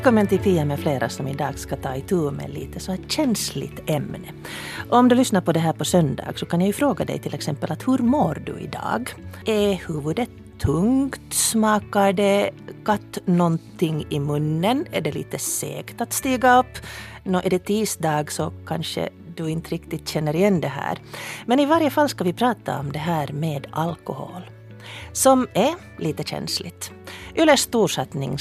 Välkommen till Pia med flera som idag ska ta itu med lite så ett känsligt ämne. Om du lyssnar på det här på söndag så kan jag ju fråga dig till exempel att hur mår du idag? Är huvudet tungt? Smakar det katt någonting i munnen? Är det lite segt att stiga upp? Nå, är det tisdag så kanske du inte riktigt känner igen det här. Men i varje fall ska vi prata om det här med alkohol. Som är lite känsligt. Yles storsatsning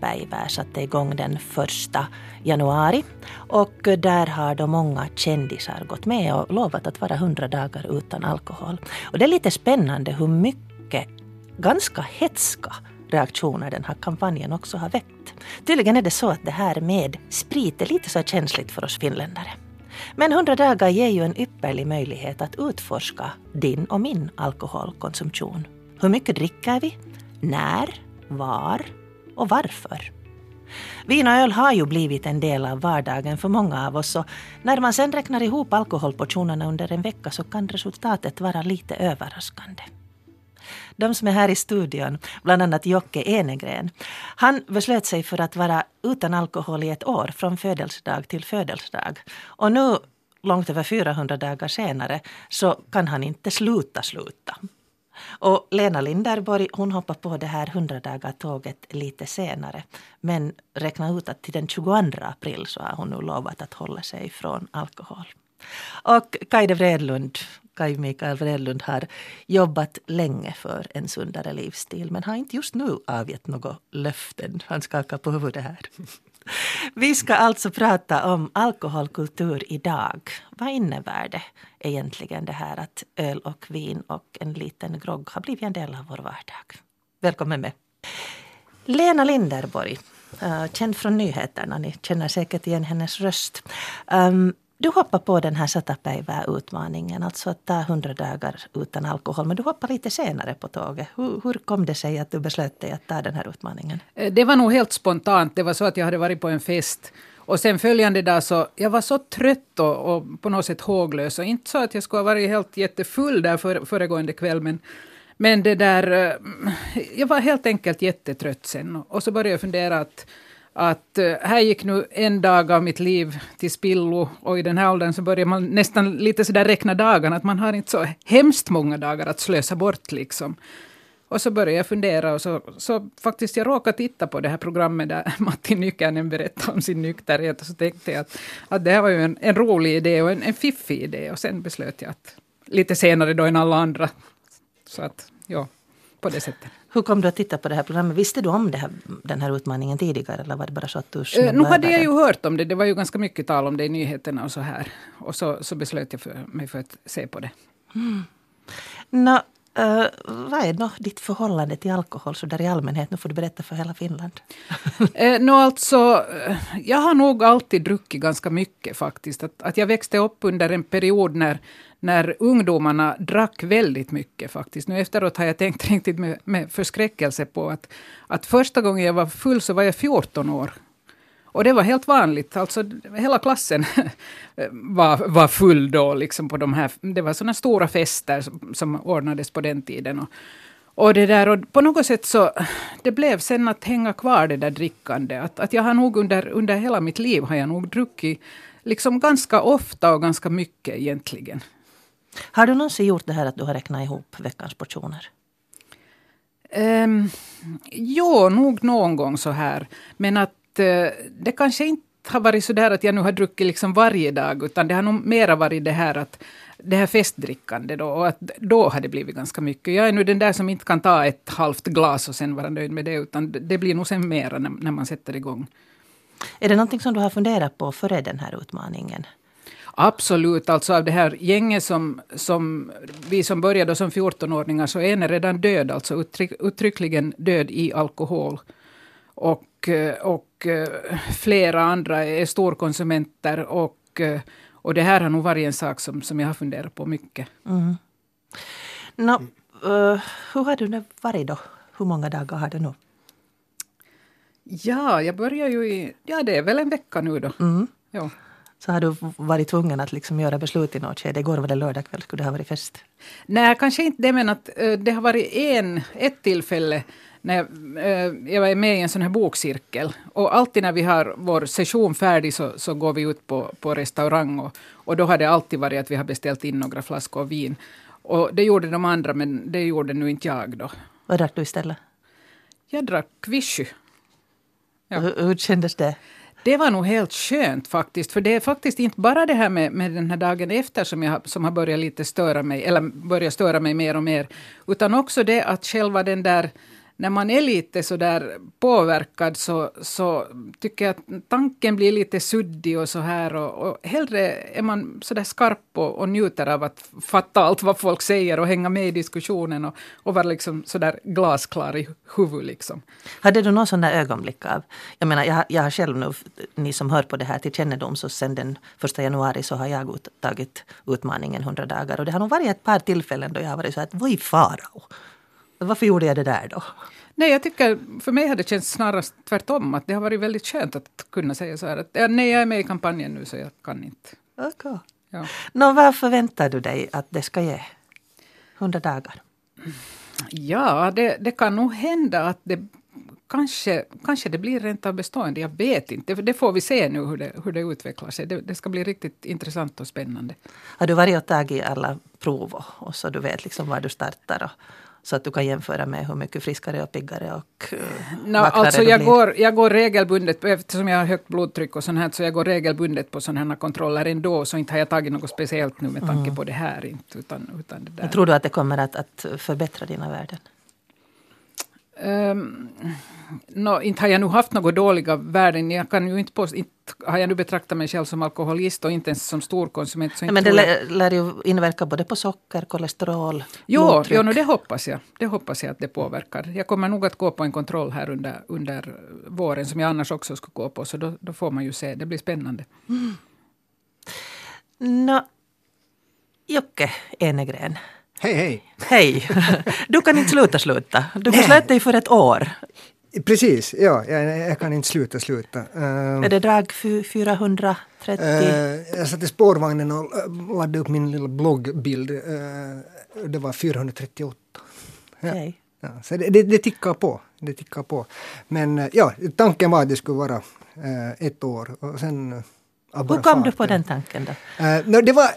päivää satte igång den första januari och där har då många kändisar gått med och lovat att vara 100 dagar utan alkohol. Och det är lite spännande hur mycket ganska hetska reaktioner den här kampanjen också har väckt. Tydligen är det så att det här med sprit är lite så känsligt för oss finländare. Men 100 dagar ger ju en ypperlig möjlighet att utforska din och min alkoholkonsumtion. Hur mycket dricker vi? När? Var? Och varför? Vin och öl har ju blivit en del av vardagen för många av oss och när man sen räknar ihop alkoholportionerna under en vecka så kan resultatet vara lite överraskande. De som är här i studion, bland annat Jocke Enegren. Han beslöt sig för att vara utan alkohol i ett år, från födelsedag till födelsedag. Och nu, långt över 400 dagar senare, så kan han inte sluta sluta. Och Lena Linderborg hon hoppar på det här 100-dagar-tåget lite senare. Men räkna ut att till den 22 april så har hon nu lovat att hålla sig från alkohol. Och Kajde Vredlund, Kaj Mikael Vredlund har jobbat länge för en sundare livsstil men har inte just nu avgett några löften. Han skakar på huvudet här. Vi ska alltså prata om alkoholkultur idag. Vad innebär det egentligen det här att öl och vin och en liten grogg har blivit en del av vår vardag? Välkommen med. Lena Linderborg, eh, känd från nyheterna. Ni känner säkert igen hennes röst. Ehm, du hoppar på den här Satapäivää-utmaningen, alltså att ta 100 dagar utan alkohol. Men du hoppar lite senare på tåget. Hur, hur kom det sig att du beslöt dig att ta den här utmaningen? Eh, det var nog helt spontant. Det var så att jag hade varit på en fest. Och sen följande dag så, jag var så trött och, och på något sätt håglös. Och inte så att jag skulle ha varit helt jättefull där för, föregående kväll. Men, men det där, eh, jag var helt enkelt jättetrött sen. Och så började jag fundera att att eh, här gick nu en dag av mitt liv till spillo och i den här åldern så börjar man nästan lite sådär räkna dagarna, att man har inte så hemskt många dagar att slösa bort liksom. Och så började jag fundera och så, så faktiskt jag råkade titta på det här programmet där Matti Nykänen berättade om sin nykterhet och så tänkte jag att, att det här var ju en, en rolig idé och en, en fiffig idé och sen beslöt jag att lite senare då än alla andra. Så att, ja, på det sättet. Hur kom du att titta på det här programmet? Visste du om här, den här utmaningen tidigare eller var det bara så att du eh, Nu hade jag ju hört om det. Det var ju ganska mycket tal om det i nyheterna och så här. Och så, så beslöt jag för, mig för att se på det. Mm. Nå, uh, vad är no, ditt förhållande till alkohol så där i allmänhet? Nu får du berätta för hela Finland. Eh, uh, no, alltså, eh, jag har nog alltid druckit ganska mycket faktiskt. Att, att jag växte upp under en period när när ungdomarna drack väldigt mycket faktiskt. Nu efteråt har jag tänkt riktigt med, med förskräckelse på att, att första gången jag var full så var jag 14 år. Och det var helt vanligt, alltså hela klassen var, var full då, liksom på de här, det var sådana stora fester som, som ordnades på den tiden. Och, och, det där, och på något sätt så, det blev sen att hänga kvar det där drickande. Att, att jag har nog under, under hela mitt liv har jag nog druckit liksom ganska ofta och ganska mycket egentligen. Har du någonsin gjort det här att du har räknat ihop veckans portioner? Um, jo, nog någon gång så här. Men att det kanske inte har varit så där att jag nu har druckit liksom varje dag, utan det har nog mera varit det här att det här festdrickande då, och att då har det blivit ganska mycket. Jag är nu den där som inte kan ta ett halvt glas och sen vara nöjd med det, utan det blir nog sen mera när, när man sätter igång. Är det någonting som du har funderat på före den här utmaningen? Absolut, alltså av det här gänget som, som vi som började som 14-åringar så en är redan död, alltså uttryck, uttryckligen död i alkohol. Och, och flera andra är storkonsumenter och, och det här har nog varit en sak som, som jag har funderat på mycket. Mm. No, uh, hur har du varit då? Hur många dagar har du nu? Ja, jag börjar ju i... Ja, det är väl en vecka nu då. Mm. Ja så har du varit tvungen att liksom göra beslut i något skede. Igår var det lördag kväll, skulle det ha varit fest? Nej, kanske inte det, men att uh, det har varit en, ett tillfälle när jag, eh, jag är med i en sån här bokcirkel. Och alltid när vi har vår session färdig så, så går vi ut på, på restaurang. Och, och då har det alltid varit att vi har beställt in några flaskor vin. Och det gjorde de andra, men det gjorde nu inte jag då. Vad drack du istället? Jag drack vichy. Ja. Hur, hur kändes det? Det var nog helt skönt faktiskt. För det är faktiskt inte bara det här med, med den här dagen efter som, jag, som har börjat lite störa mig, eller börjat störa mig mer och mer. Utan också det att själva den där när man är lite så där påverkad så, så tycker jag att tanken blir lite suddig och så här. Och, och hellre är man så där skarp och, och njuter av att fatta allt vad folk säger och hänga med i diskussionen och, och vara liksom så där glasklar i huvudet. Liksom. Hade du någon sån där ögonblick av, jag menar jag, jag har själv nu, ni som hör på det här till kännedom, så sen den första januari så har jag tagit utmaningen 100 dagar och det har nog varit ett par tillfällen då jag har varit så att vad är farao? Varför gjorde jag det där då? Nej, jag tycker, för mig har det känts snarast tvärtom. Att det har varit väldigt skönt att kunna säga så här att ja, nej, jag är med i kampanjen nu så jag kan inte. Okay. Ja. Nå, vad förväntar du dig att det ska ge? 100 dagar? Ja, det, det kan nog hända att det kanske, kanske det blir rent av bestående. Jag vet inte. Det, får vi se nu hur det, hur det utvecklar sig. Det, det, ska bli riktigt intressant och spännande. Har du varit och tagit alla prov och, och så du vet liksom var du startar och, så att du kan jämföra med hur mycket friskare och piggare och no, alltså jag går, jag går regelbundet, eftersom jag har högt blodtryck och sånt här, så jag går regelbundet på sådana här kontroller ändå. Så inte har jag tagit något speciellt nu med tanke mm. på det här. Inte, utan, utan det där. tror du att det kommer att, att förbättra dina värden? Um, no, inte har jag nu haft några dåliga värden. Jag kan ju inte, på, inte har jag nu betraktat mig själv som alkoholist och inte ens som storkonsument. Så ja, men det lär, lär ju inverka både på socker, kolesterol, jo, blodtryck. Jo, no, det hoppas jag. Det hoppas jag att det påverkar. Jag kommer nog att gå på en kontroll här under, under våren som jag annars också skulle gå på. Så då, då får man ju se. Det blir spännande. Mm. No, Jocke Enegren. Hej, hej! Hej! Du kan inte sluta sluta. Du beslöt dig för ett år. Precis, ja. Jag, jag kan inte sluta sluta. Uh, är det drag 430? Uh, jag satt i spårvagnen och laddade upp min lilla bloggbild. Uh, det var 438. Ja. Okay. Ja, så det, det, det, tickar på. Det tickar på. Men uh, ja, tanken var att det skulle vara ett år. Och sen, Hur kom du på den tanken då? No, det var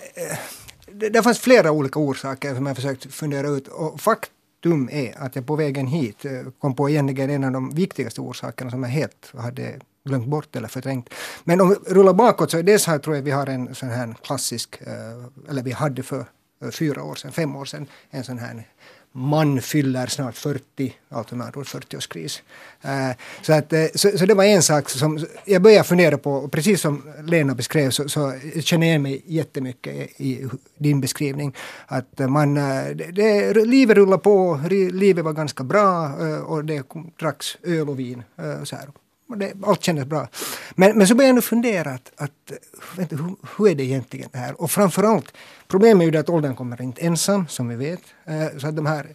det, det fanns flera olika orsaker som jag försökt fundera ut. Och faktum är att jag på vägen hit eh, kom på egentligen en av de viktigaste orsakerna som jag helt hade glömt bort eller förträngt. Men om vi rullar bakåt så dels här tror jag vi har en sån här klassisk, eh, eller vi hade för eh, fyra år sedan, fem år sedan, en sån här man fyller snart 40, alltså med 40-årskris. Eh, så, att, eh, så, så, det var en sak som jag började fundera på, och precis som Lena beskrev så, så känner jag igen mig jättemycket i din beskrivning. Att man, eh, det, det, livet rullar på, livet var ganska bra och det dracks öl och vin. så här. Det, allt kändes bra. Men, men så började jag nu fundera att, att vänta, hur, hur, är det egentligen det här? Och framförallt, problemet är ju att åldern kommer inte ensam, som vi vet. Eh, så att de här,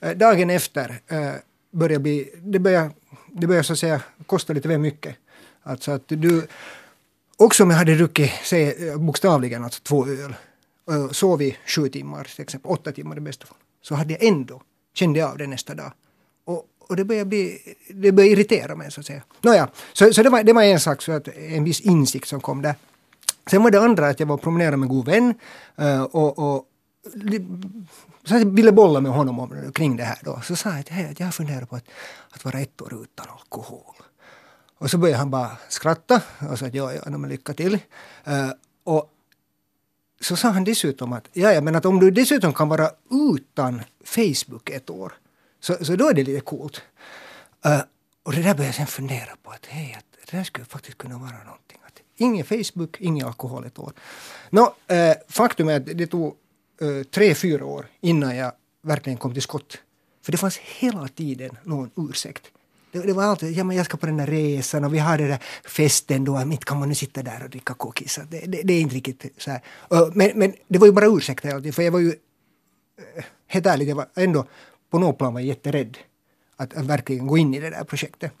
eh, dagen efter eh, börjar bli, det börjar, det börjar så att säga kosta lite väl mycket. Alltså att du, också om jag hade druckit, säg eh, bokstavligen, alltså två öl, eh, sov i sju timmar, till exempel åtta timmar i bästa fall, så hade jag ändå, kände jag av det nästa dag. Och, det börjar, bli, det börjar irritera mig så att säga. Nåja, så, så det, var, det var en sak, så att en viss insikt som kom där. Sen var det andra att jag var och promenerade med en god vän eh, och, och så jag ville bolla med honom om, kring det här då. Så sa jag att hey, jag funderar på att, att vara ett år utan alkohol. Och så började han bara skratta och sa att ja, ja, men lycka till. Uh, och så sa han dessutom att ja, ja, men att om du dessutom kan vara utan Facebook ett år så, så då är det lite coolt. Uh, och det där började jag sen fundera på att hej, att det där skulle faktiskt kunna vara någonting. Att ingen Facebook, ingen alkohol ett år. Nå, uh, faktum är att det tog uh, tre, fyra år innan jag verkligen kom till skott. För det fanns hela tiden någon ursäkt. Det, det var alltid, ja men jag ska på den där resan och vi har den där festen då, inte kan man nu sitta där och dricka kokis. Det, det, det, är inte riktigt så här. Men, men det var ju bara ursäkter för jag var ju helt ärligt, jag var ändå på något plan var jätterädd att, att verkligen gå in i det där projektet.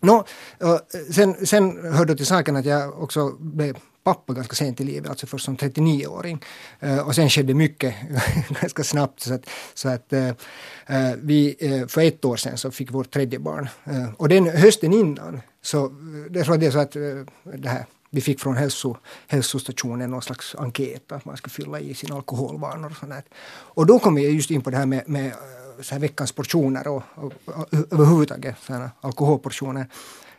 Nå, eh, sen, sen hörde till saken att jag också blev pappa ganska sent i livet, alltså först som 39-åring. Eh, och sen skedde mycket ganska snabbt. Så att, så att eh, vi, för ett år sedan så fick vårt tredje barn. och den hösten innan, så det, var det är så att det här vi fick från hälso, hälsostationen någon slags enkät att man ska fylla i sina alkoholvanor och sånt. Och då kom vi just in på det här med, med så här veckans portioner och, och, och överhuvudtaget såna alkoholportioner.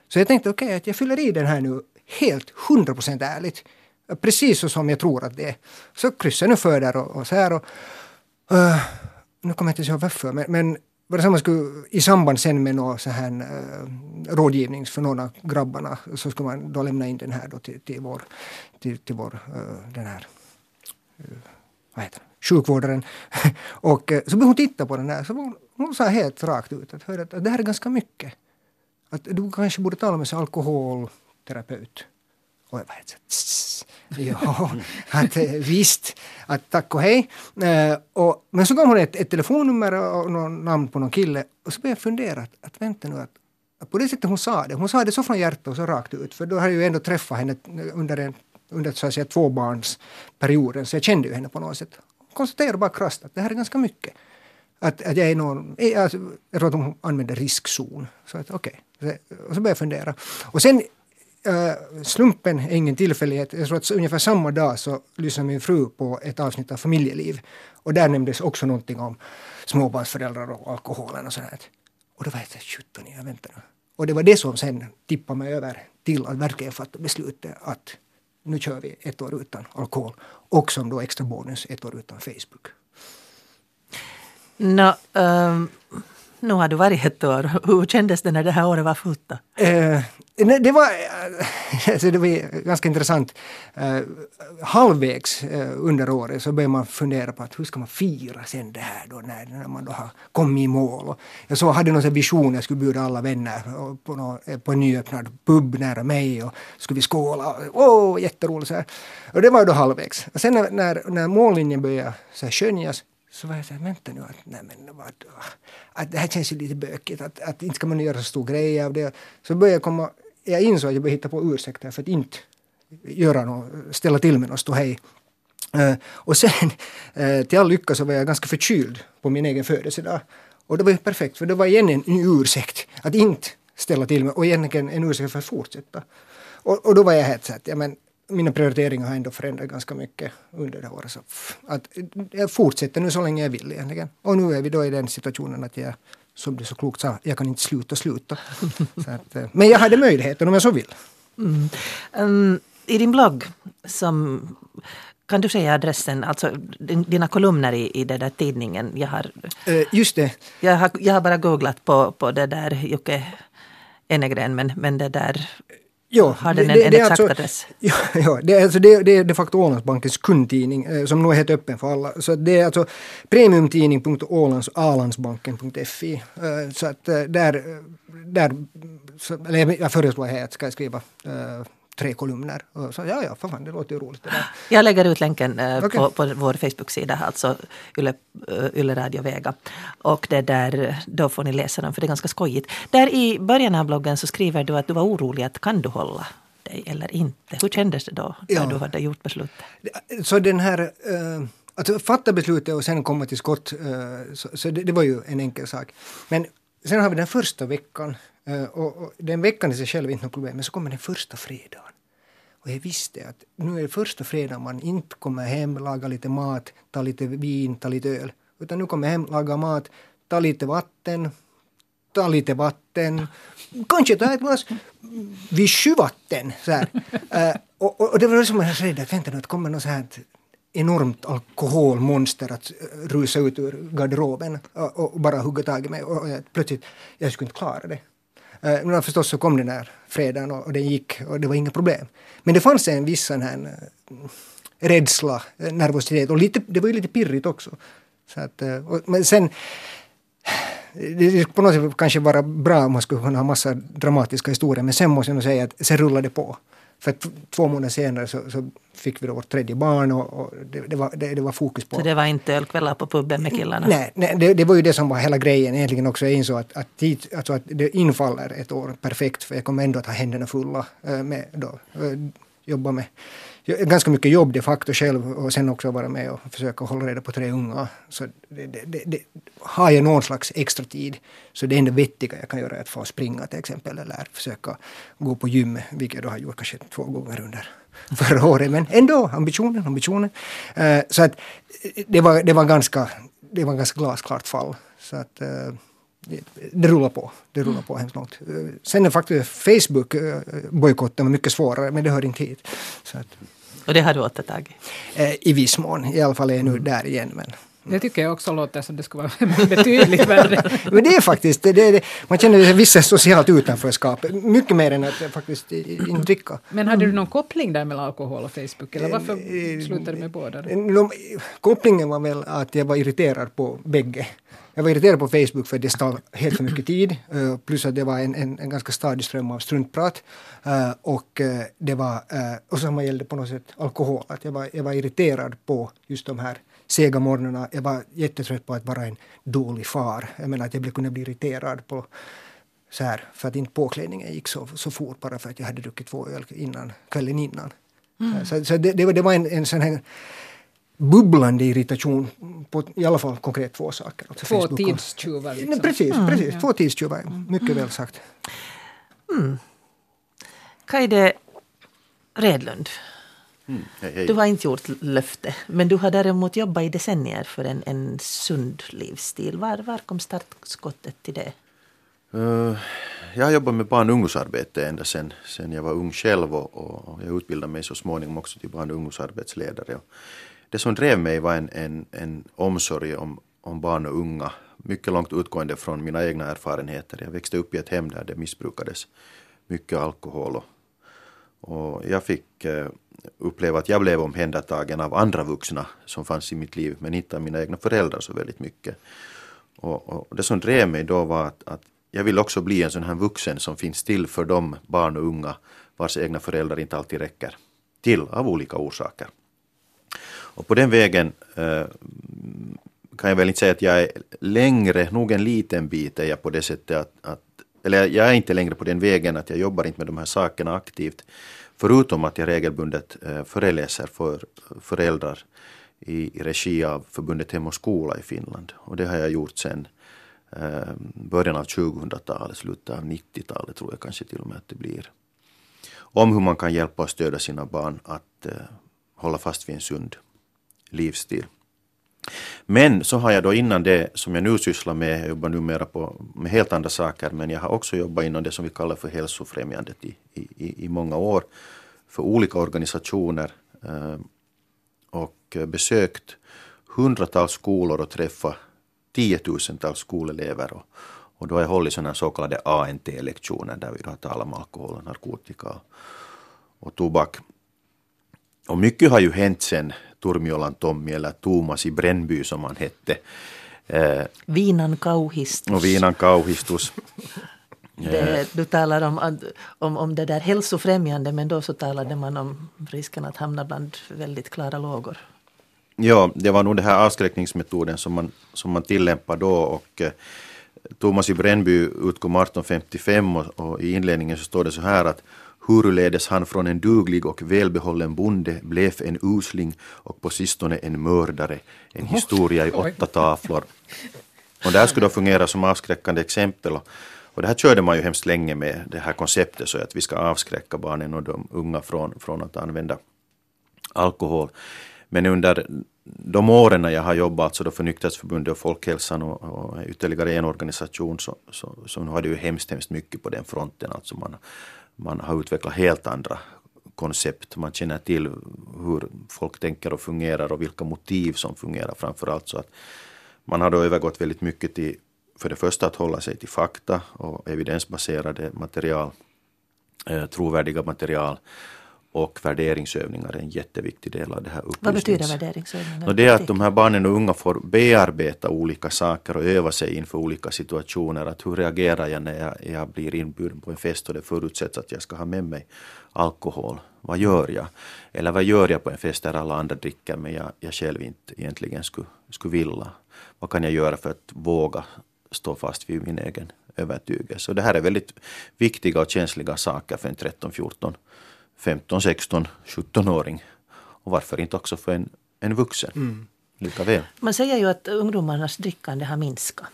Så jag tänkte okej, okay, att jag fyller i den här nu helt 100% ärligt. Precis så som jag tror att det är. Så kryssar jag nu för där och, och så här. Och, uh, nu kommer jag inte ihåg varför, men, men var det man skulle, i samband sen med någon så här, eh, uh, rådgivning för någon av grabbarna så skulle man då lämna in den här då till, till vår, till, till vår uh, den här, uh, vad heter det, sjukvårdaren. och eh, så började hon titta på den där. så hon, hon sa helt rakt ut att, hör, att det här är ganska mycket. Att du kanske borde tala med en alkoholterapeut. Och jag bara ja, att, eh, visst, att tack och hej. Uh, och, men så gav hon ett, ett telefonnummer och någon namn på någon kille och så började jag fundera att, att vänta nu att, att på det sättet hon sa det, hon sa det så från hjärtat och så rakt ut för då hade jag ju ändå träffat henne under en under så att säga tvåbarnsperioden så jag kände ju henne på något sätt. Konstaterade bara krasst att det här är ganska mycket. Att, att jag är någon, alltså, jag tror att hon använder riskzon. Så att okej, okay. och så började jag fundera. Och sen Uh, slumpen är ingen tillfällighet. Jag tror att ungefär samma dag så lyssnade min fru på ett avsnitt av Familjeliv. Och där nämndes också någonting om småbarnsföräldrar och alkoholen och sådär. Och då var jag såhär, sjutton, jag väntar nu. Och det var det som sen tippade mig över till att verkligen fatta beslutet att nu kör vi ett år utan alkohol. Och som då extra bonus ett år utan Facebook. No, um, ehm, nu har du varit ett år. Hur kändes det när det här året var fullt? Uh, det var, eh, alltså det var ganska intressant. Uh, halvvägs uh, under året så började man fundera på att hur ska man fira sen det här då när, när man då har kommit i mål. Och jag så hade någon vision, jag skulle bjuda alla vänner på, någon, på en nyöppnad pub nära mig och skulle vi skåla. Åh, oh, jätteroligt så här. Och det var då halvvägs. Och sen när, när, när mållinjen började så här skönjas så var jag så här, vänta nu, att, nej men vad, att det här känns ju lite bökigt, att, att inte ska man göra så stor grej av det. Så började jag komma, jag insåg att jag började hitta på ursäkter för att inte göra något, ställa till med något ståhej. Uh, och sen, uh, till all lycka så var jag ganska förkyld på min egen födelsedag. Och det var ju perfekt, för det var igen en, ursäkt att inte ställa till med och egentligen en ursäkt för att fortsätta. Och, och då var jag helt så att, ja men mina prioriteringar har ändå förändrats ganska mycket under det här året. Så att jag fortsätter nu så länge jag vill egentligen. Och nu är vi då i den situationen att jag, som du så klokt sa, jag kan inte sluta sluta. att, eh, men jag hade möjligheten om jag så vill. Mm. Um, I din blogg som kan du säga adressen, alltså dina kolumner i, i den där tidningen? Jag har, uh, just det. Jag har, jag har bara googlat på, på det där Jocke Enegren men, men det där Ja, har den en, det, en exakt alltså, adress? Ja, ja det, är alltså, det, det är de facto Ålandsbankens kundtidning eh, som nu är helt öppen för alla. Så det är alltså premiumtidning.ålands.alandsbanken.fi. Eh, så att eh, där, där så, eller jag föreslår här att ska skriva tre kolumner. Och så, ja, ja, för fan, det låter ju roligt. Jag lägger ut länken eh, okay. på, på vår Facebook-sida, alltså Yle, uh, Yle Radio Vega. Och det där, då får ni läsa den, för det är ganska skojigt. Där i början av bloggen så skriver du att du var orolig att kan du hålla dig eller inte? Hur kändes det då, när ja. du hade gjort beslutet? Så den här... Uh, att fatta beslutet och sen komma till skott, uh, så, så det, det, var ju en enkel sak. Men sen har vi den första veckan Eh, och, och, den veckan i sig själv är inte något problem, men så kommer den första fredagen. Och jag visste att nu är det första fredagen man inte kommer hem, laga lite mat, ta lite vin, ta lite öl. Utan nu kommer jag hem, laga mat, ta lite vatten, ta lite vatten, kanske ta ett glas vichyvatten. Så här. Uh, och, och, det var som jag var rädd att vänta nu, att kommer något så här enormt alkoholmonster att eh, rusa ut ur garderoben och, och bara hugga tag i mig. Och, och jag, plötsligt, jag skulle inte klara det. Eh, men förstås så kom den här fredagen och, och den gick och det var inga problem. Men det fanns en viss sån här eh, rädsla, eh, nervositet och lite, det var ju lite pirrigt också. Så att, eh, och, men sen det på något sätt kanske vara bra om man skulle kunna ha massa dramatiska historier men sen måste jag nog säga att sen rullade det på. För två månader senare så, så, fick vi då vårt tredje barn och, och det, det, var, det, det, var fokus på... Så det var inte ölkvällar på puben med killarna? Nej, nej det, det, var ju det som var hela grejen egentligen också. Jag insåg att, att, tid, alltså att det infaller ett år perfekt för jag kommer ändå att ha händerna fulla med då, jobba med ganska mycket jobb de facto själv och sen också vara med och försöka hålla reda på tre unga. Så det, det, det, har jag någon slags extra tid så det enda vettiga jag kan göra är att få springa till exempel eller försöka gå på gym, vilket jag då har gjort kanske två gånger under förra året. Men ändå, ambitionen, ambitionen. Eh, så att eh, det var, det var ganska, det var ganska glasklart fall. Så att, eh, det rullar på. Det rullar på hemskt långt. Sen är faktiskt Facebook bojkotten mycket svårare, men det hör inte hit. Att, och det har du återtagit? Eh, I viss mån. I alla fall är jag nu där igen. Men, det tycker jag också låter som det skulle vara betydligt värre. Men det är faktiskt, det, det, man känner vissa socialt utanförskap. Mycket mer än att faktiskt inte dricka. Men hade du någon koppling där mellan alkohol och Facebook? Eller varför eh, slutade du med båda? Kopplingen var väl att jag var irriterad på bägge. Jag var irriterad på Facebook för det stal helt för mycket tid. Uh, plus att det var en, en, en ganska stadig ström av struntprat. Och det var, och samma gällde på något sätt alkohol. Att jag, var, jag var irriterad på just de här sega morgnarna. Jag var jättetrött på att vara en dålig far. Jag menar att jag kunde bli irriterad på så här, för att inte påklädningen gick så, så fort bara för att jag hade druckit två öl innan, kvällen innan. Mm. Så, så det, det, var, det var en, en sån här bubblande irritation på i alla fall konkret två saker. Alltså två tidstjuvar. Liksom. Precis, mm, precis ja. två tidstjuvar. Mycket mm. väl sagt. Mm. Kaide Redlund. Mm, hej, hej. Du har inte gjort löfte, men du har däremot jobbat i decennier för en, en sund livsstil. Var, var kom startskottet till det? Uh, jag har jobbat med barn och ungdomsarbete ända sedan, sedan jag var ung själv och, och jag utbildade mig så småningom också till barn och ungdomsarbetsledare. Och det som drev mig var en, en, en omsorg om, om barn och unga, mycket långt utgående från mina egna erfarenheter. Jag växte upp i ett hem där det missbrukades mycket alkohol och, och jag fick eh, uppleva att jag blev omhändertagen av andra vuxna som fanns i mitt liv, men inte av mina egna föräldrar så väldigt mycket. Och, och det som drev mig då var att, att jag vill också bli en sån här vuxen som finns till för de barn och unga vars egna föräldrar inte alltid räcker till av olika orsaker. Och på den vägen eh, kan jag väl inte säga att jag är längre, nog en liten bit är jag på det sättet att, att eller jag är inte längre på den vägen att jag jobbar inte med de här sakerna aktivt. Förutom att jag regelbundet eh, föreläser för föräldrar i, i regi av förbundet Hem och skola i Finland. Och det har jag gjort sedan eh, början av 2000-talet, slutet av 90-talet tror jag kanske till och med att det blir. Om hur man kan hjälpa och stödja sina barn att eh, hålla fast vid en sund livsstil. Men så har jag då innan det som jag nu sysslar med, jag jobbar numera på, med helt andra saker, men jag har också jobbat inom det som vi kallar för hälsofrämjandet i, i, i många år för olika organisationer eh, och besökt hundratals skolor och träffat tiotusentals skolelever. Och, och då har jag hållit sådana så kallade ANT-lektioner där vi har talat om alkohol, och narkotika och tobak. Och mycket har ju hänt sen Turmiolan Tommi eller Thomas i Brännby som han hette. Eh, Vinan kauhistus. Och Vinan kauhistus. Det, du talar om, om, om det där hälsofrämjande men då så talade man om risken att hamna bland väldigt klara lågor. Ja, det var nog den här avskräckningsmetoden som man, som man tillämpade då och eh, Thomas i Brännby utkom 1855 och, och, i inledningen så står det så här att Huruledes han från en duglig och välbehållen bonde blev en usling och på sistone en mördare. En historia i åtta tavlor. Och det här skulle då fungera som avskräckande exempel. Och det här körde man ju hemskt länge med det här konceptet så att vi ska avskräcka barnen och de unga från, från att använda alkohol. Men under de åren när jag har jobbat alltså då för Nykterhetsförbundet och Folkhälsan och, och ytterligare en organisation så, så, så har det ju hemskt, hemskt mycket på den fronten. Alltså man, man har utvecklat helt andra koncept. Man känner till hur folk tänker och fungerar och vilka motiv som fungerar framför allt. Så att man har då övergått väldigt mycket till för det första att hålla sig till fakta och evidensbaserade material, eh, trovärdiga material och värderingsövningar är en jätteviktig del av det här Vad betyder värderingsövningar? Det är att de här barnen och unga får bearbeta olika saker och öva sig inför olika situationer. Att hur reagerar jag när jag, jag blir inbjuden på en fest och det förutsätts att jag ska ha med mig alkohol? Vad gör jag? Eller vad gör jag på en fest där alla andra dricker men jag, jag själv inte egentligen skulle, skulle vilja? Vad kan jag göra för att våga stå fast vid min egen övertygelse? Och det här är väldigt viktiga och känsliga saker för en 13-14 15, 16, 17-åring. Och varför inte också för en, en vuxen? Mm. Lika väl. Man säger ju att ungdomarnas drickande har minskat.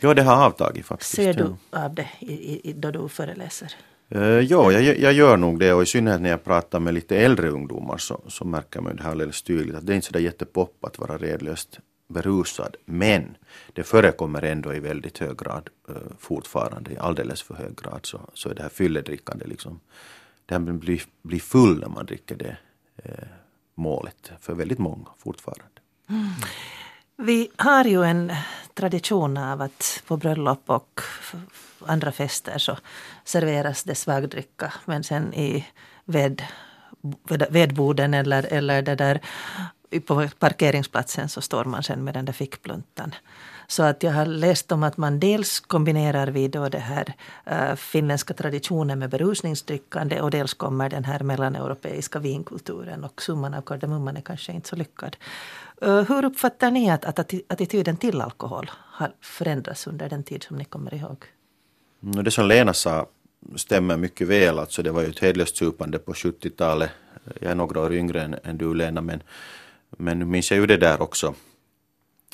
Ja, det har avtagit faktiskt. Ser du ja. av det i, i, då du föreläser? Uh, ja, jag, jag gör nog det och i synnerhet när jag pratar med lite äldre ungdomar så, så märker man det här alldeles tydligt att det är inte så där jättepopp att vara redlöst berusad. Men det förekommer ändå i väldigt hög grad uh, fortfarande, i alldeles för hög grad så, så är det här fylledrickande liksom, det här med bli full när man dricker det eh, målet för väldigt många fortfarande. Mm. Vi har ju en tradition av att på bröllop och andra fester så serveras det svagdricka men sen i ved, vedboden eller, eller det där på parkeringsplatsen så står man sen med den där fickpluntan. Så att jag har läst om att man dels kombinerar vi då det här äh, finländska traditionen med berusningsdrickande och dels kommer den här mellaneuropeiska vinkulturen och summan av kardemumman är kanske inte så lyckad. Äh, hur uppfattar ni att, att attityden till alkohol har förändrats under den tid som ni kommer ihåg? Det som Lena sa stämmer mycket väl. Alltså det var ju ett hedlöst supande på 70-talet. Jag är några år yngre än, än du Lena men, men nu minns jag ju det där också.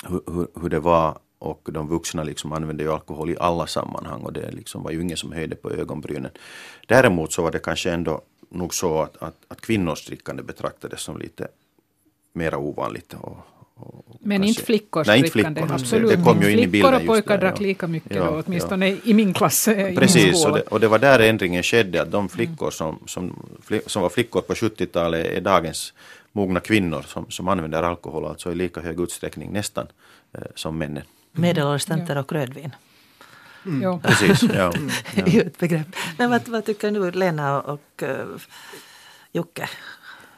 Hur, hur, det var och de vuxna liksom använde ju alkohol i alla sammanhang och det liksom var ju ingen som höjde på ögonbrynen. Däremot så var det kanske ändå nog så att, att, att kvinnors drickande betraktades som lite mera ovanligt och, men kanske, inte flickors nej, inte drickande. Flickor, Absolut. Det, det kom ju in i Flickor och pojkar drack ja. lika mycket ja, då, åtminstone ja. i min klass. Precis, och det, och det, var där ändringen skedde. Att de flickor som, som, som var flickor på 70-talet är dagens mogna kvinnor som, som använder alkohol alltså i lika hög utsträckning nästan eh, som männen. Medelålders tanter och rödvin. Mm. Precis, ja. ja. ett begrepp. Men vad, vad tycker du Lena och, uh, Jocke?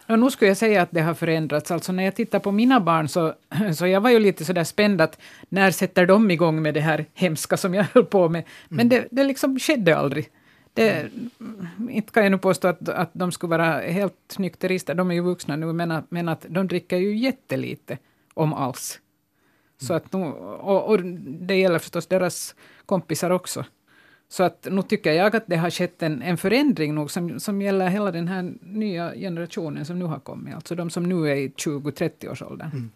Och nu skulle jag säga att det har förändrats. Alltså när jag tittar på mina barn så, så jag var ju lite sådär spänd att när sätter de igång med det här hemska som jag höll på med. Men det, det liksom skedde aldrig. Det, inte kan jag nu påstå att, att de skulle vara helt nykterister, de är ju vuxna nu, men att, men att de dricker ju jättelite, om alls. Så att nu, och, och det gäller förstås deras kompisar också. Så att nu tycker jag att det har skett en, en förändring nog som, som gäller hela den här nya generationen som nu har kommit, alltså de som nu är i 20-30-årsåldern. Mm.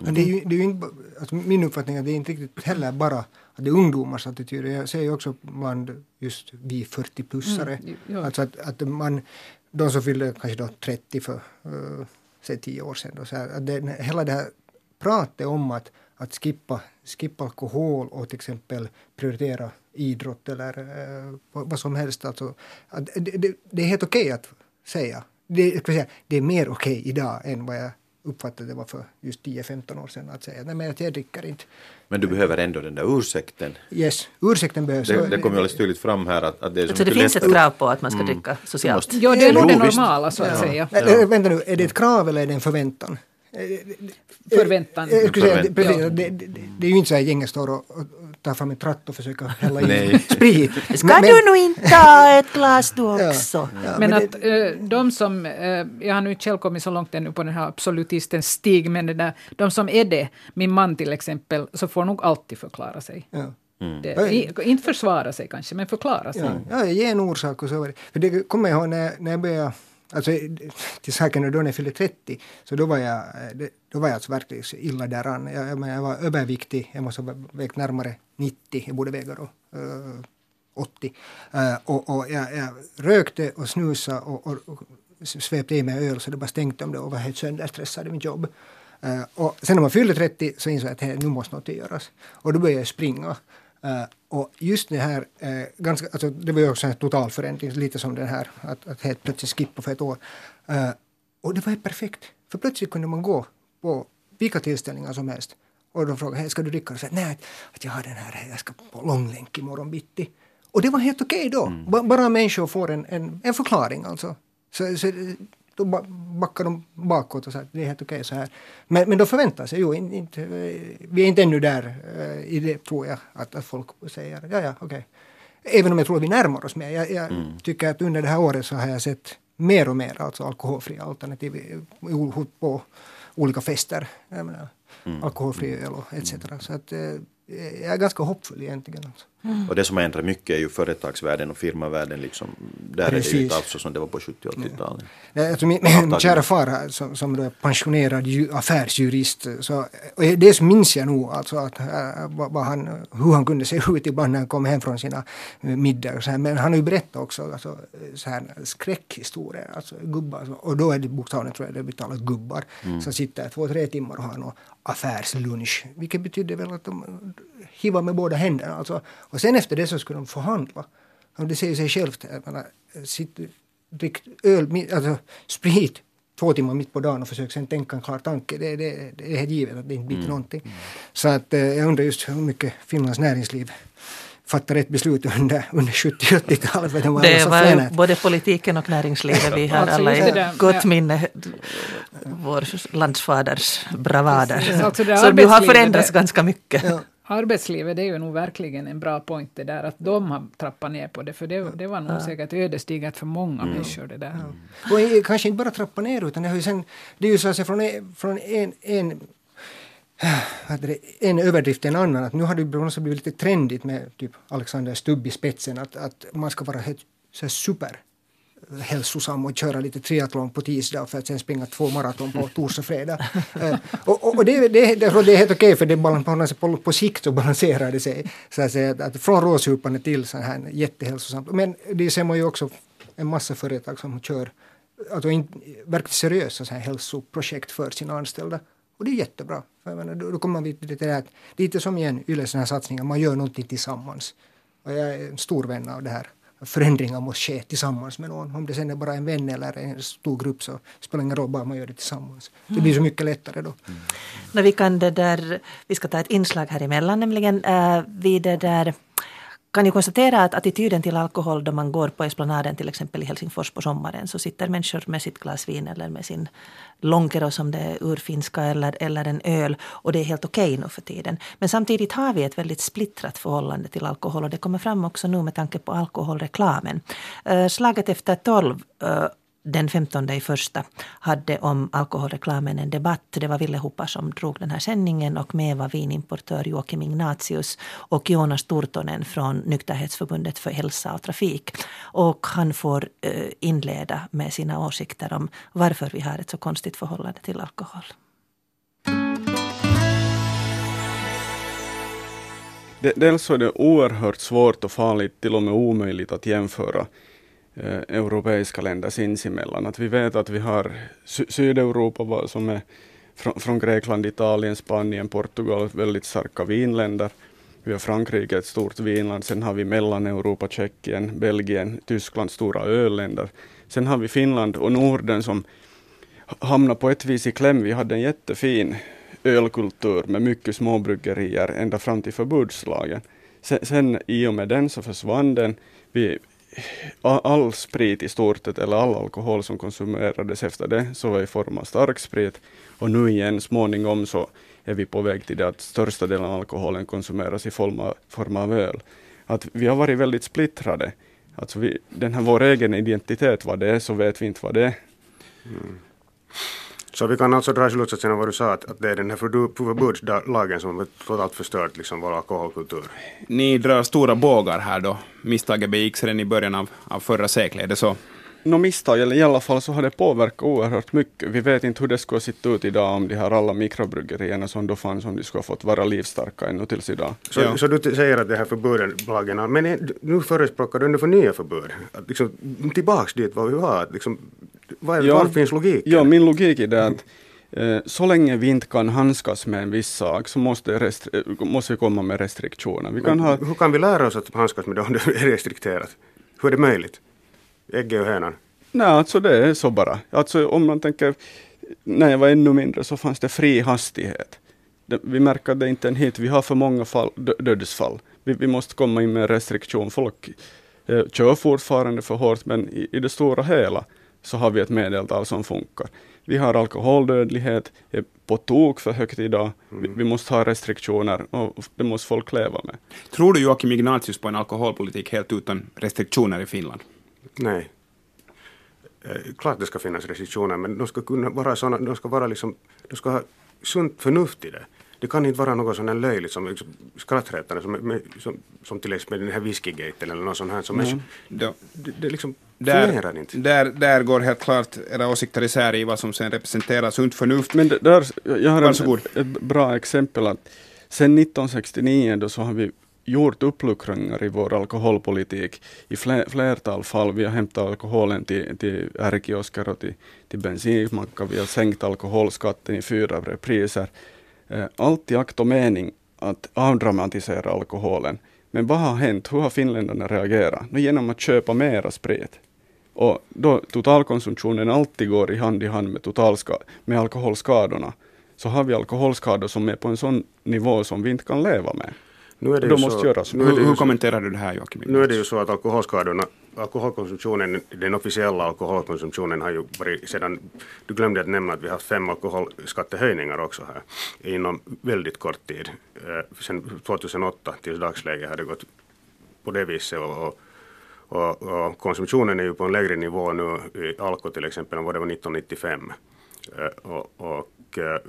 Men det är ju, det är ju inte, alltså min uppfattning är att det är inte riktigt heller bara att det är ungdomars attityder. Jag ser ju också bland just vi 40-plussare. Mm, ja. Alltså att, att man, de som fyllde kanske då 30 för uh, säg 10 år sedan. Då, så här, att det, hela det här pratet om att, att skippa, skippa alkohol och till exempel prioritera idrott eller uh, vad som helst. Alltså, att det, det, det är helt okej okay att säga. Det, säga. det är mer okej okay idag än vad jag uppfattade det var för just 10-15 år sedan att säga nej men jag dricker inte. Men du behöver ändå den där ursäkten. Yes, ursäkten behövs. Det, det kommer ju alldeles tydligt fram här att, att det är alltså det finns ett krav på att man ska mm. dricka socialt? Ja, det är nog det normala så att ja. säga. Ja. Vänta nu, är det ett krav eller är det en förväntan? Förväntan. Förväntan. Precis, ja. det, det, det, är ju inte så att gänget står och, och tar fram en tratt och försöker hälla i sprit. Ska men, du nog inte ta ett glas du också? Ja, ja, men, men att äh, de som, äh, jag har nu inte själv kommit så långt ännu på den här absolutistens stig, men det där, de som är det, min man till exempel, så får nog alltid förklara sig. Ja. Mm. Det, i, inte försvara sig kanske, men förklara sig. Ja, ja ge en orsak och så. För det kommer jag ihåg när, när jag började Alltså till saken då när jag fyllde 30 så då var jag, eh, då var jag alltså verkligen illa däran. Jag, jag, jag var överviktig, jag måste ha vägt närmare 90, jag borde väga då uh, 80. Uh, och, och jag, jag, rökte och snusade och, och, och svepte i mig öl så det bara stänkte om det och var helt sönderstressad i mitt jobb. Uh, och sen när man fyllde 30 så insåg jag att hey, nu måste något göras. Och då började jag springa. Uh, och just det här, uh, ganska, alltså det var ju också en total förändring, lite som den här, att, att helt plötsligt skippa för ett år. Uh, och det var helt perfekt, för plötsligt kunde man gå på vilka tillställningar som helst. Och de frågade, hey, ska du dricka? Och jag nej, att jag har den här, jag ska på långlänk imorgon bitti. Och det var helt okej okay då. Mm. Bara människor får en, en, en förklaring alltså. Så, så, då backar de bakåt och säger att det är helt okej okay så här. Men, men då förväntar sig ju inte, vi är inte ännu där uh, i det tror jag, att, att folk säger ja, ja, okej. Okay. Även om jag tror att vi närmar oss mer. Jag, jag mm. tycker att under det här året så har jag sett mer och mer alltså alkoholfria alternativ på olika fester. Jag menar, mm. Alkoholfri öl och etc. Mm. Så att, uh, jag är ganska hoppfull egentligen. Alltså. Mm. Och det som har ändrat mycket är ju företagsvärlden och firmavärlden. Liksom. Där Precis. är det ju inte alls så som det var på 70 80-talet. Ja. Alltså min, min kära far som, som då är pensionerad ju, affärsjurist, så, och det minns jag nog alltså att, äh, vad han, hur han kunde se ut ibland när han kom hem från sina middagar. Så här. Men han har ju berättat också alltså, så här, skräckhistorier, alltså gubbar, och då är det bokstavligen tror jag det betalas gubbar, mm. som sitter två, tre timmar och har någon affärslunch, vilket betyder väl att de hiva med båda händerna. Alltså. Och sen efter det så skulle de förhandla. Och det säger sig självt. Menar, sitt, drick öl, alltså sprit två timmar mitt på dagen och försök sen tänka en klar tanke. Det, det, det är helt givet att det inte blir mm. någonting. Mm. Så att eh, jag undrar just hur mycket Finlands näringsliv fattar rätt beslut under, under 70-80-talet. Det var, det var både politiken och näringslivet. Vi har alltså alla i gott minne vår landsfaders bravader. Alltså Så du har förändrats ganska mycket. Ja arbetslivet det är ju nog verkligen en bra point det där att de har trappat ner på det för det, det var nog ja. säkert ödesdigert för många mm. människor det där. Ja. Och kanske inte bara trappa ner utan det, har ju sen, det är ju så att säga från, från en, en en överdrift till en annan. Att nu har det blivit lite trendigt med typ Alexander Stubb i spetsen att, att man ska vara helt så super hälsosam och köra lite triathlon på tisdag för att sen springa två maraton på torsdag och fredag. Eh, och, och, och det, det, det, det är helt okej för det på, på sikt så balanserar det sig. Så att, säga, att från råsupande till så här jättehälsosamt. Men det ser man ju också en massa företag som kör alltså in, verkligt seriösa så här hälsoprojekt för sina anställda. Och det är jättebra. För menar, då, då kommer man till det här, lite som igen Yles satsningar, man gör någonting tillsammans. Och jag är en stor vän av det här förändringar måste ske tillsammans med någon. Om det sen är bara en vän eller en stor grupp så spelar det ingen roll, bara man gör det tillsammans. Det blir så mycket lättare då. Mm. No, vi, kan det där, vi ska ta ett inslag här emellan, nämligen äh, vid det där kan ju konstatera att attityden till alkohol då man går på Esplanaden till exempel i Helsingfors på sommaren så sitter människor med sitt glas vin eller med sin lonkero som det är urfinska eller, eller en öl och det är helt okej okay nu för tiden. Men samtidigt har vi ett väldigt splittrat förhållande till alkohol och det kommer fram också nu med tanke på alkoholreklamen. Uh, slaget efter tolv uh, den 15 i första hade om alkoholreklamen en debatt. Det var Ville Hoppa som drog den här sändningen och med var vinimportör Joakim Ignatius och Jonas Turtonen från Nykterhetsförbundet för hälsa och trafik. Och han får eh, inleda med sina åsikter om varför vi har ett så konstigt förhållande till alkohol. Dels så är det oerhört svårt och farligt, till och med omöjligt att jämföra Eh, europeiska länder sinsemellan. Att vi vet att vi har Sy Sydeuropa som är från, från Grekland, Italien, Spanien, Portugal, väldigt starka vinländer. Vi har Frankrike, ett stort vinland. Sen har vi Mellaneuropa, Tjeckien, Belgien, Tyskland, stora ölländer. Sen har vi Finland och Norden som hamnar på ett vis i kläm. Vi hade en jättefin ölkultur med mycket småbryggerier ända fram till förbudslagen. Sen, sen i och med den så försvann den. Vi all sprit i stort eller all alkohol som konsumerades efter det så var i form av starksprit och nu igen småningom så är vi på väg till det att största delen av alkoholen konsumeras i form av, form av öl. Att vi har varit väldigt splittrade. Alltså vi, den här vår egen identitet, vad det är, så vet vi inte vad det är. Mm. Så vi kan alltså dra slutsatsen av vad du sa, att, att det är den här förbudslagen som totalt förstört liksom vår alkoholkultur. Ni drar stora bågar här då. Misstaget begicks redan i början av, av förra seklet, är det så? Nå misstag, eller i alla fall så har det påverkat oerhört mycket. Vi vet inte hur det skulle ha sett ut idag om de här alla mikrobryggerierna som då fanns, om de skulle ha fått vara livstarka ännu tills idag. Så, ja. så du säger att det här förbuden, lagen, men nu förespråkar du ändå för nya förbud? Att liksom, tillbaks dit vad vi var, att liksom, var, ja, var finns logiken? Ja, min logik är det att eh, så länge vi inte kan handskas med en viss sak så måste, måste vi komma med restriktioner. Vi kan ha... Hur kan vi lära oss att handskas med det om det är restrikterat? Hur är det möjligt? Ägget och hönan? Nej, alltså det är så bara. Alltså om man tänker, när jag var ännu mindre så fanns det fri hastighet. Det, vi märker att det inte är en hit, vi har för många fall, dödsfall. Vi, vi måste komma in med restriktion. Folk eh, kör fortfarande för hårt, men i, i det stora hela så har vi ett medeltal som funkar. Vi har alkoholdödlighet, är på tok för högt idag. Mm. Vi, vi, måste ha restriktioner och det måste folk leva med. Tror du Joakim Ignatius på en alkoholpolitik helt utan restriktioner i Finland? Nej. Eh, klart det ska finnas restriktioner, men de ska kunna vara såna, de ska vara liksom, de ska ha sunt förnuft i det. Det kan inte vara något sånt här löjligt som liksom, skrattretande som, som, som till exempel den här whiskygaten eller något sånt här. Som Mm. är, det, det liksom där, fungerar inte. där, där går helt klart era åsikter isär i vad som sen representerar sunt förnuft. Men det, där, jag har Varsågod. ett, ett bra exempel. att Sen 1969 då så har vi gjort uppluckringar i vår alkoholpolitik i fler, flertal fall. Vi har hämtat alkoholen till, till ärkiosker och till, till bensinmackar. Vi har sänkt alkoholskatten i fyra repriser. Eh, Allt i akt och mening att avdramatisera alkoholen. Men vad har hänt? Hur har finländarna reagerat? No, genom att köpa mera sprit. Och då totalkonsumtionen alltid går i hand i hand med, totalska- med alkoholskadorna, så har vi alkoholskador som är på en sån nivå som vi inte kan leva med. Nu är det måste så, göras nu är det Hur, hur kommenterar du det här Joakim? Nu är det ju så att alkoholskadorna, alkoholkonsumtionen, den officiella alkoholkonsumtionen har ju varit sedan, du glömde att nämna att vi har haft fem alkoholskattehöjningar också här inom väldigt kort tid. Eh, Sen 2008 till dagsläget har det gått på det viset och, och, och, konsumtionen är ju på en lägre nivå nu i alko till exempel än vad det var 1995. Eh, Och, och eh,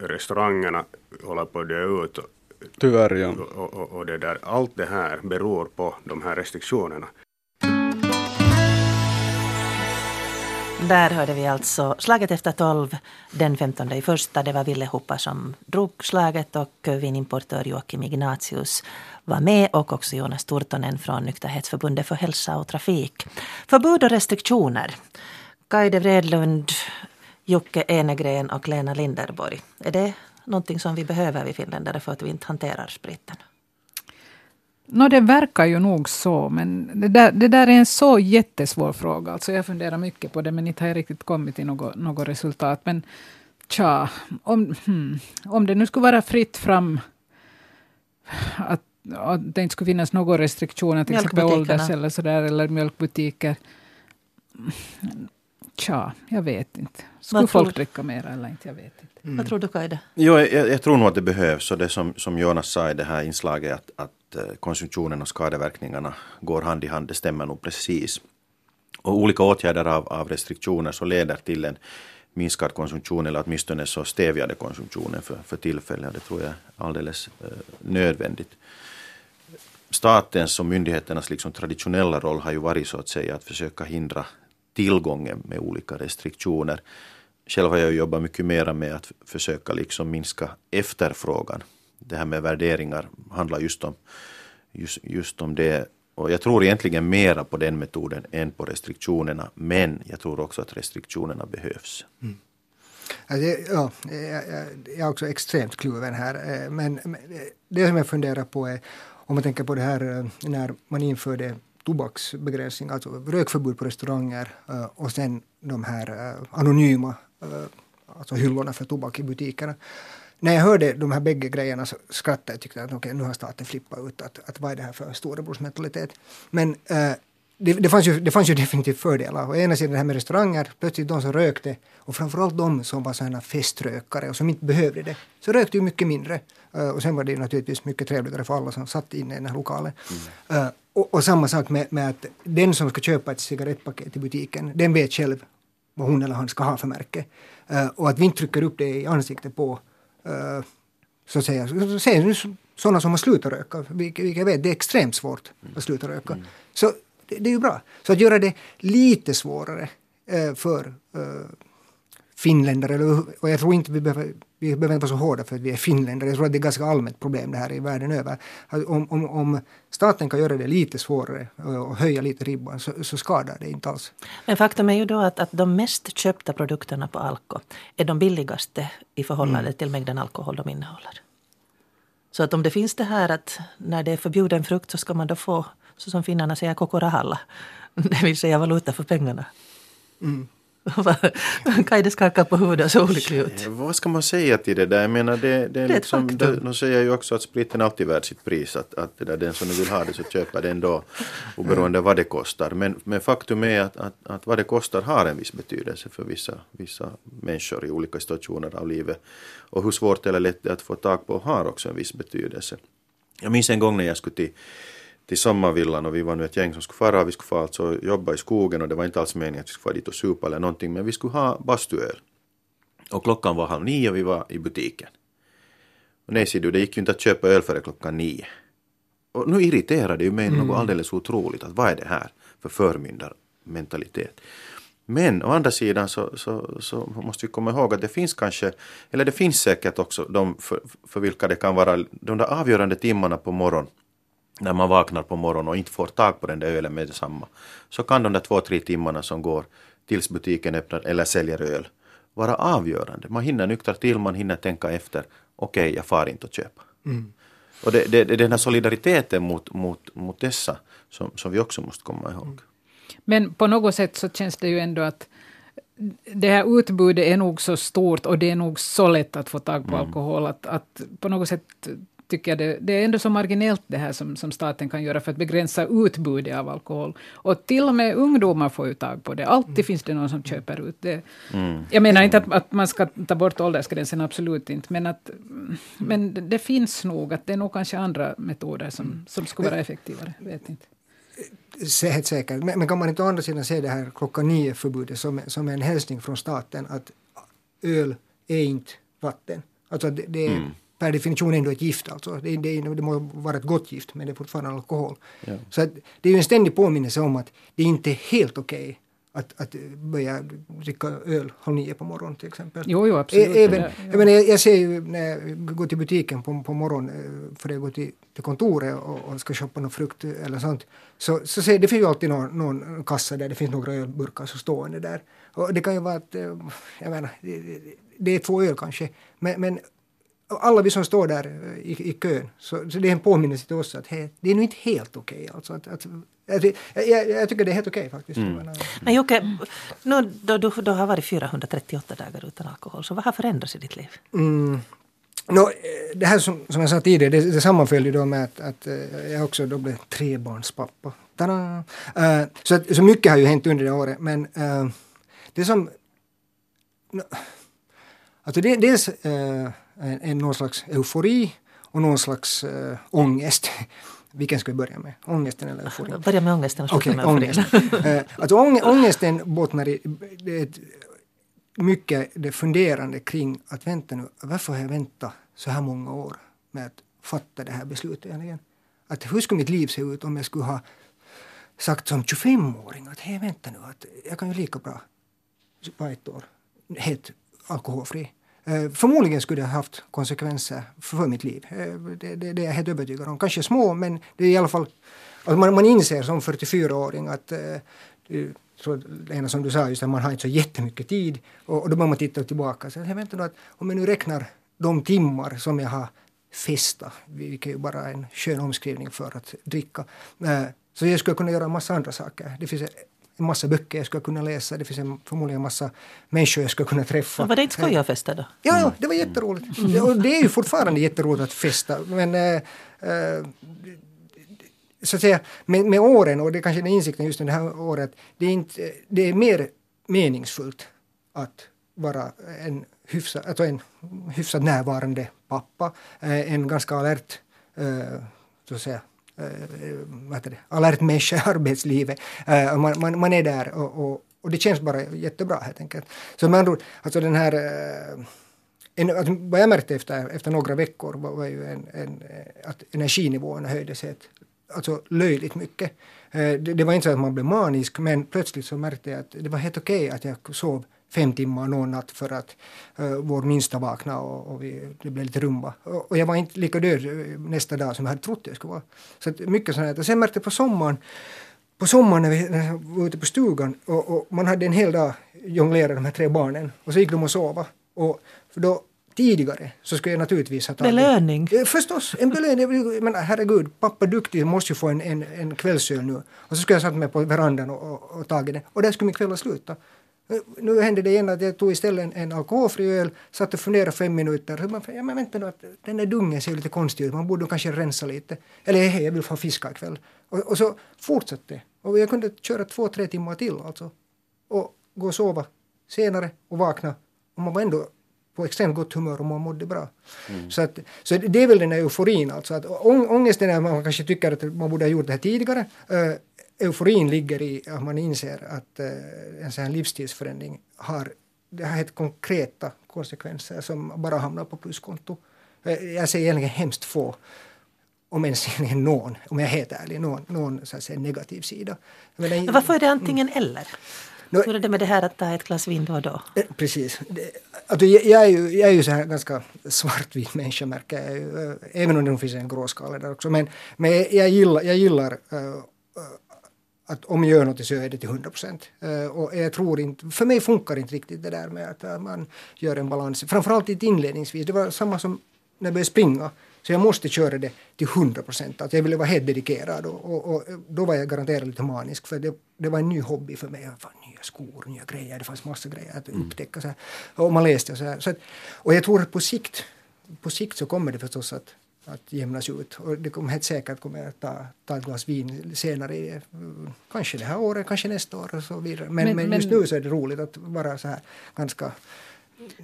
restaurangerna håller på att dö ut. Tyvärr, ja. Och, och, och det där, allt det här beror på de här restriktionerna. Där hörde vi alltså Slaget efter tolv den 15 i första. Det var Ville Hoppa som drog slaget och vinimportör Joakim Ignatius var med och också Jonas Turtonen från Nykterhetsförbundet för hälsa och trafik. Förbud och restriktioner. Kaide Vredlund, Jocke Enegren och Lena Linderborg. Är det någonting som vi behöver vi finländare för att vi inte hanterar spriten? Nå, det verkar ju nog så, men det där, det där är en så jättesvår fråga. Alltså jag funderar mycket på det, men inte har jag riktigt kommit till något, något resultat. Men tja, om, hmm, om det nu skulle vara fritt fram att, att det inte skulle finnas några restriktioner, till exempel ålders eller sådär, eller mjölkbutiker. Tja, jag vet inte. Skulle folk du? dricka mer eller inte? Jag vet inte. Vad tror du Kaide? Jo, jag, jag tror nog att det behövs och det som, som Jonas sa i det här inslaget att, att Eh, konsumtionen och skadeverkningarna går hand i hand, det stämmer nog precis. Och olika åtgärder av, av restriktioner så leder till en minskad konsumtion eller åtminstone så stävjade konsumtionen för, för tillfället det tror jag är alldeles eh, nödvändigt. Statens och myndigheternas liksom traditionella roll har ju varit så att säga att försöka hindra tillgången med olika restriktioner. Själv har jag jobbat mycket mer med att försöka liksom minska efterfrågan. Det här med värderingar handlar just om, just, just om det. Och jag tror egentligen mera på den metoden än på restriktionerna. Men jag tror också att restriktionerna behövs. Mm. ja, jag, jag, är också extremt kluven här. Eh, men, eh, det som jag funderar på är om man tänker på det här eh, när man införde tobaksbegränsning, alltså rökförbud på restauranger och sen de här anonyma alltså hyllorna för tobak i butikerna. När jag hörde de här bägge grejerna så skrattade jag och tyckte att okej, nu har staten flippat ut att, att vad är det här för storebrorsmentalitet. Men eh, det, det, fanns ju, det fanns ju definitivt fördelar. Å ena sidan det här med restauranger, plötsligt de som rökte och framförallt de som var sådana feströkare och som inte behövde det, så rökte ju mycket mindre. Eh, och sen var det ju naturligtvis mycket trevligare för alla som satt inne i den här lokalen. Eh, och, och samma sak med, med att den som ska köpa ett cigarettpaket i butiken, den vet själv vad hon eller han ska ha för märke. Eh, och att vi inte trycker upp det i ansiktet på eh, så att säga, nu sådana som har slutat röka, vilket, jag vet, det är extremt svårt att sluta röka. Så det, det är ju bra. Så att göra det lite svårare eh, för eh, finländare, och jag tror inte vi behöver, vi behöver inte vara så hårda för att vi är finländare, jag tror att det är ganska allmänt problem det här i världen över. Att om, om, om staten kan göra det lite svårare och, höja lite ribban så, så skadar det inte alls. Men faktum är ju då att, att de mest köpta produkterna på Alko är de billigaste i förhållande till mängden alkohol de innehåller. Så att om det finns det här att när det är förbjuden frukt så ska man då få, så som finnarna säger, kokorahalla. Det vill säga valuta för pengarna. Kaide skakar på huvudet och så olycklig ut. Vad ska man säga till det där? Jag menar, det, det är ett liksom, det, de säger ju också att spriten är alltid värd sitt pris. Att, att det där, den som vill ha det så köper den då oberoende vad det kostar. Men, men faktum är att, att, att vad det kostar har en viss betydelse för vissa, vissa människor i olika situationer av livet. Och hur svårt eller lätt det är att få tag på har också en viss betydelse. Jag minns en gång när jag skulle till, till sommarvillan och vi var nu ett gäng som skulle fara. Vi skulle få alltså jobba i skogen och det var inte alls meningen att vi skulle fara dit och supa eller någonting. Men vi skulle ha bastuöl. Och klockan var halv nio och vi var i butiken. Och nej, ser du, det gick ju inte att köpa öl före klockan nio. Och nu irriterar det ju mig något alldeles otroligt. Att vad är det här för förmyndarmentalitet? Men å andra sidan så, så, så måste vi komma ihåg att det finns kanske, eller det finns säkert också de för, för vilka det kan vara de där avgörande timmarna på morgonen när man vaknar på morgonen och inte får tag på den där ölen med detsamma. Så kan de där två, tre timmarna som går tills butiken öppnar eller säljer öl vara avgörande. Man hinner nyktra till, man hinner tänka efter. Okej, okay, jag far inte och köpa. Mm. Och det, det, det är den här solidariteten mot, mot, mot dessa som, som vi också måste komma ihåg. Mm. Men på något sätt så känns det ju ändå att det här utbudet är nog så stort och det är nog så lätt att få tag på mm. alkohol att, att på något sätt tycker jag det, det är ändå så marginellt det här som, som staten kan göra för att begränsa utbudet av alkohol. Och till och med ungdomar får ju tag på det. Alltid mm. finns det någon som köper ut det. Mm. Jag menar inte att, att man ska ta bort åldersgränsen, absolut inte. Men, att, men det finns nog, att det är nog kanske andra metoder som, som skulle vara effektivare. Vet inte helt säkert. Men, men, kan man inte å andra sidan se det här klockan nio-förbudet som, som en hälsning från staten att öl är inte vatten. Alltså det, det är mm. Per definition ändå ett gift alltså. Det, det, det må vara ett gott gift men det är fortfarande alkohol. Ja. Så att, det är ju en ständig påminnelse om att det inte är helt okej okay att, att börja dricka öl halv nio på morgonen till exempel. Jo, jo absolut. Även, ja. jag, jag, jag ser ju när jag går till butiken på, på morgonen eh, för att gå till, till kontoret och, och ska shoppa någon frukt eller sånt. Så, så ser, det finns ju alltid någon, någon kassa där det finns några ölburkar så stående där. Och det kan ju vara att, eh, jag menar, det, det är två öl kanske. Men, men alla vi som står där eh, i, i kön, så, så det är en påminnelse till oss att hey, det är nog inte helt okej. Okay, alltså att, att jag, jag, jag, tycker det är helt okej okay, faktiskt. Mm. Men Jocke, nu, då, du, du har varit 438 dagar utan alkohol, så vad har förändrats i ditt liv? Mm. No, det här som, som jag sa tidigare, det, det sammanföll ju då med att, att eh, jag också då blev trebarnspappa. Uh, så, så mycket har ju hänt under det året, men uh, det som... No, alltså det, dels uh, en, en, någon slags eufori och någon slags uh, ångest. Vilken ska vi börja med? Ångesten eller euforin? Börja med ångesten och okay, med euforin. Ångest. alltså ångesten bottnar i det mycket det funderande kring att vänta nu, varför har jag väntat så här många år med att fatta det här beslutet egentligen? Att hur skulle mitt liv se ut om jag skulle ha sagt som 25-åring att hej vänta nu, att jag kan ju lika bra på ett år helt alkoholfri. Eh, förmodligen skulle ha haft konsekvenser för mitt liv. Eh, det, det, det är jag helt övertygad om. Kanske små, men det är i alla fall... Alltså man, man inser som 44-åring att eh, så det ena som du sa, just att man har inte så jättemycket tid. Och, och då börjar man titta tillbaka. Så, jag väntar att om jag nu räknar de timmar som jag har festat, vilket är ju bara en skön omskrivning för att dricka. Så jag skulle kunna göra en massa andra saker. Det finns en massa böcker jag skulle kunna läsa. Det finns en, förmodligen en massa människor jag skulle kunna träffa. Men var det inte skoj att festa då? Ja, ja, det var jätteroligt. Mm. Och det är ju fortfarande jätteroligt att festa. Men äh, äh, så att säga, med, med åren, och det är kanske den insikten just det här året, det är, inte, det är mer meningsfullt att vara en hyfsad, alltså en hyfsat närvarande pappa, eh, en ganska alert, så att säga, äh, det, alert människa i arbetslivet. Äh, man, man, man, är där och, och, och, det känns bara jättebra helt enkelt. Så med andra ord, alltså den här äh, en, alltså vad jag märkte efter, efter några veckor var, var ju en, en, att energinivåerna höjdes helt, alltså löjligt mycket. Det, det, var inte så att man blev manisk men plötsligt så märkte jag att det var helt okej okay att jag sov fem timmar någon natt för att uh, vår minsta vaknade och, och vi, det blev lite rumba. Och, och, jag var inte lika död eh, nästa dag som jag hade trott jag skulle vara. Så att mycket sånt här. Och sen märkte jag på sommaren, på sommaren när vi, var ute på stugan och, och, man hade en hel dag jonglerat de här tre barnen och så gick de och sova. Och för då tidigare så skulle jag naturligtvis ha tagit... Belöning? Eh, förstås, en belöning. Men herregud, pappa duktig måste ju få en, en, en kvällsöl nu. Och så skulle jag satt mig på verandan och, och, och tagit den. Och där skulle min kväll ha slutat. Nu hände det igen att jag tog istället en, en alkoholfri öl, satt och funderade fem minuter. Så man, ja, men vänta nu, att den där dungen ser lite konstig ut, man borde kanske rensa lite. Eller hej, jag vill få fiska ikväll. Och, och så fortsatte Och jag kunde köra två, tre timmar till alltså. Och gå och sova senare och vakna. Och man var ändå på extremt gott humör och man mådde bra. Mm. Så, att, så det är väl den här euforin alltså. Att ångesten är man kanske tycker att man borde ha gjort det här tidigare. Uh, euforin ligger i att man inser att uh, en sån här livsstilsförändring har, det har helt konkreta konsekvenser som bara hamnar på pluskonto. Eh, Jag ser egentligen hemskt få, om ens någon, om jag är helt ärlig, någon, någon så att säga, negativ sida. Menar, Men Varför är det antingen eller? Nå- Hur är det med det här att ta ett glas vin då och då? Eh, Precis. Alltså, jag, är ju, jag är ju så här ganska svartvit människa märker jag ju, eh, även om det finns en gråskala där också. Men, men jag, gillar, jag gillar eh, eh, att om jag gör något så jag det till 100 procent. och jag tror inte, för mig funkar inte riktigt det där med att eh, man gör en balans. Framförallt inte inledningsvis. Det var samma som när jag började springa. Så jag måste köra det till 100 procent. Att jag ville vara helt dedikerad och, och, och då var jag garanterat lite manisk. För det, det var en ny hobby för mig. Fan, nya skor, nya grejer. Det fanns massa grejer att upptäcka. Så här. Och man läste och så här. Så att, och jag tror att på sikt, på sikt så kommer det förstås att att jämnas ut. Och det kommer helt säkert kommer jag ta, ta ett glas vin senare, eh, kanske det här året, kanske nästa år och så vidare. Men, Men- men, just nu så är det roligt att vara så här ganska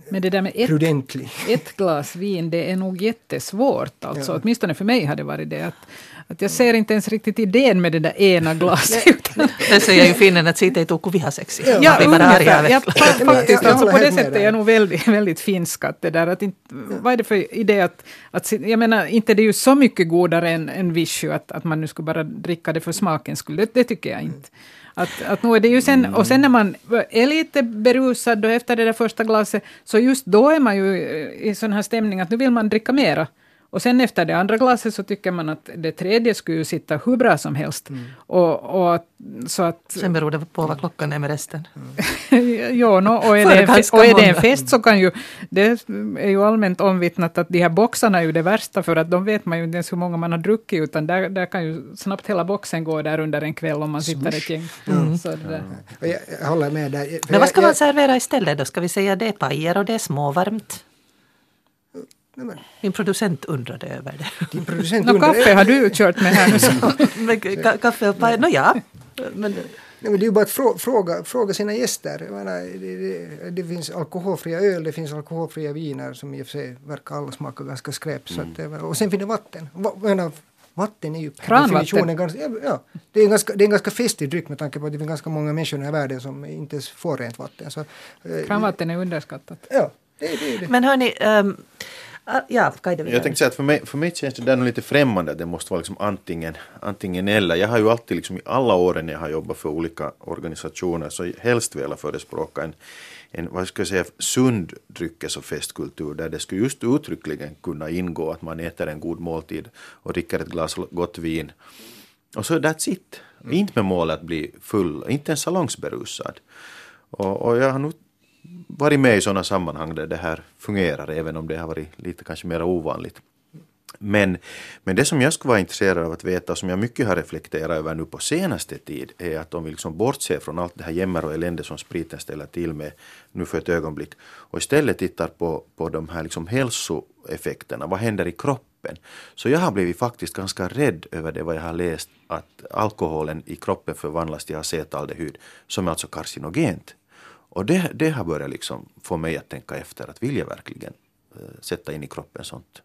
Men det där med ett, prudentlig. ett glas vin, det är nog jättesvårt. Alltså. Ja. Åtminstone för mig har det varit det. Att, att jag ser inte ens riktigt idén med det där ena glaset. Det säger ju finnen att siitä ei tule kuin vihaseksi. Ja, Ja, ungefär. Ja, faktiskt. Alltså, på det sättet är jag nog väldigt, väldigt finsk. Att det där, att inte, Vad är det för idé att, att... Jag menar, inte det är ju så mycket godare än, än Vichy att, att man nu skulle bara dricka det för smakens skull. Det, det tycker jag inte. Att, att nu är det ju sen, och sen när man är lite berusad och efter det där första glaset, så just då är man ju i sån här stämning att nu vill man dricka mera. Och sen efter det andra glaset så tycker man att det tredje skulle sitta hur bra som helst. Och, och att- så att... Sen beror det på vad klockan är med resten. ja, no, och, är det, en och är det en fest så kan ju, det är ju allmänt omvittnat att de här boxarna är ju det värsta för att de vet man ju inte ens hur många man har druckit utan där, där kan ju snabbt hela boxen gå där under en kväll om man sitter ett gäng. Så det. Och jag, håller med där. För Men vad ska jag, man servera istället då? Ska vi säga det är pajer och det är småvarmt? Nej, Min producent undrade över det. din producent undrar- kaffe har du kört med här nu. ka- kaffe och pajer, nåja. Men Nej, men det är ju bara att frå, fråga, fråga sina gäster. Jag menar, det, det, det finns alkoholfria öl, det finns alkoholfria viner som i och för sig verkar alla smaka ganska skräp. Så att, det- och sen finns det vatten. Va, menar, vatten är ju per Kranvatten. definition ganska, ja, det är en ganska, det är en ganska festlig dryck med tanke på att det finns ganska många människor i den här världen som inte ens får rent vatten. Så, eh, Kranvatten är underskattat. Ja, det, det är det. Men hörni, um, ja, Kaj de Jag tänkte säga att för mig, för mig känns det där nog lite främmande att det måste vara liksom antingen, antingen eller. Jag har ju alltid liksom i alla åren jag har jobbat för olika organisationer så helst velat förespråka en, en vad ska jag säga, sund dryckes och festkultur där det skulle just uttryckligen kunna ingå att man äter en god måltid och dricker ett glas gott vin. Och så that's it. Inte med målet att bli full, inte ens salongsberusad. Och, och jag har nog varit med i sådana sammanhang där det här fungerar, även om det har varit lite kanske mer ovanligt. Men, men det som jag skulle vara intresserad av att veta, och som jag mycket har reflekterat över nu på senaste tid, är att om vi liksom bortser från allt det här jämmer och elände som spriten ställer till med nu för ett ögonblick, och istället tittar på, på de här liksom hälsoeffekterna, vad händer i kroppen? Så jag har blivit faktiskt ganska rädd över det vad jag har läst, att alkoholen i kroppen förvandlas till acetaldehyd, som är alltså karcinogent. Och det, det har börjat liksom få mig att tänka efter, att vill jag verkligen eh, sätta in i kroppen sånt?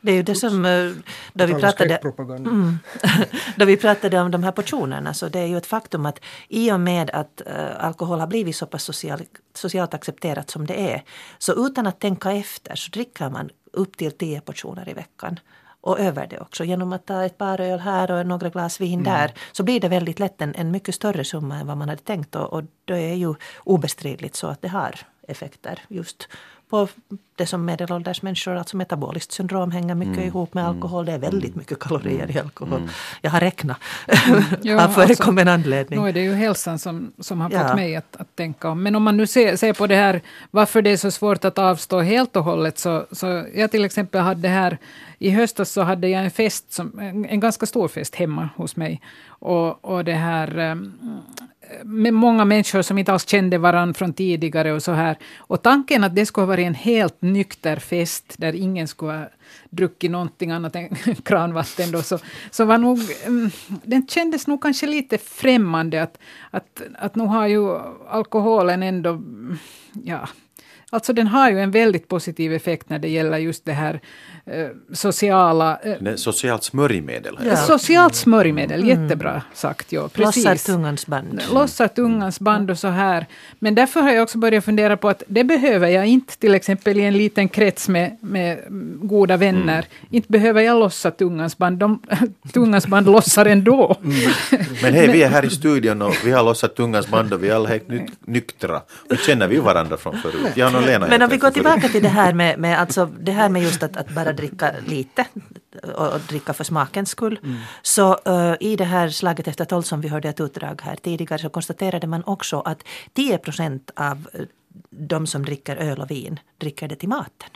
Det är ju det som, eh, då vi pratade, mm, då vi pratade om de här portionerna så det är ju ett faktum att i och med att eh, alkohol har blivit så pass social, socialt accepterat som det är så utan att tänka efter så dricker man upp till tio portioner i veckan. Och över det också. Genom att ta ett par öl här och några glas vin där så blir det väldigt lätt en, en mycket större summa än vad man hade tänkt. Och, och det är ju obestridligt så att det har effekter just på det som medelålders människor, alltså metaboliskt syndrom hänger mycket ihop med alkohol. Det är väldigt mycket kalorier i alkohol. Jag har räknat Ja, av förekommen anledning. Nu är det ju hälsan som, som har Ja. fått mig att, att tänka om. Men om man nu ser, ser på det här, varför det är så svårt att avstå helt och hållet, så, så jag till exempel hade här, i höstas så hade jag en fest, som, en, en ganska stor fest hemma hos mig. Och, och det här ehm, med många människor som inte alls kände varandra från tidigare och så här. Och tanken att det skulle ha varit en helt nykter fest där ingen skulle ha druckit någonting annat än kranvatten då, så, så var nog, mm, den kändes nog kanske lite främmande att, att, att nu har ju alkoholen ändå, mm, ja, Alltså den har ju en väldigt positiv effekt när det gäller just det här eh, sociala... Eh, socialt smörjmedel. Ja. Socialt smörjmedel, jättebra sagt. Ja, precis. Lossar tungans band. Lossar tungans band och så här. Men därför har jag också börjat fundera på att det behöver jag inte, till exempel i en liten krets med, med goda vänner. Inte behöver jag lossa tungans band, de, tungans band lossar ändå. Men hej, vi är här i studion och vi har lossat tungans band och vi är alla helt ny- nyktra. Nu känner vi varandra från förut. Jag och Lena Men om vi går tillbaka till det här med, med, alltså, det här med just att, att bara dricka lite och, och dricka för smakens skull. Så eh, i det här slaget efter tolv som vi hörde ett utdrag här tidigare så konstaterade man också att 10 procent av eh, de som dricker öl och vin dricker det till maten.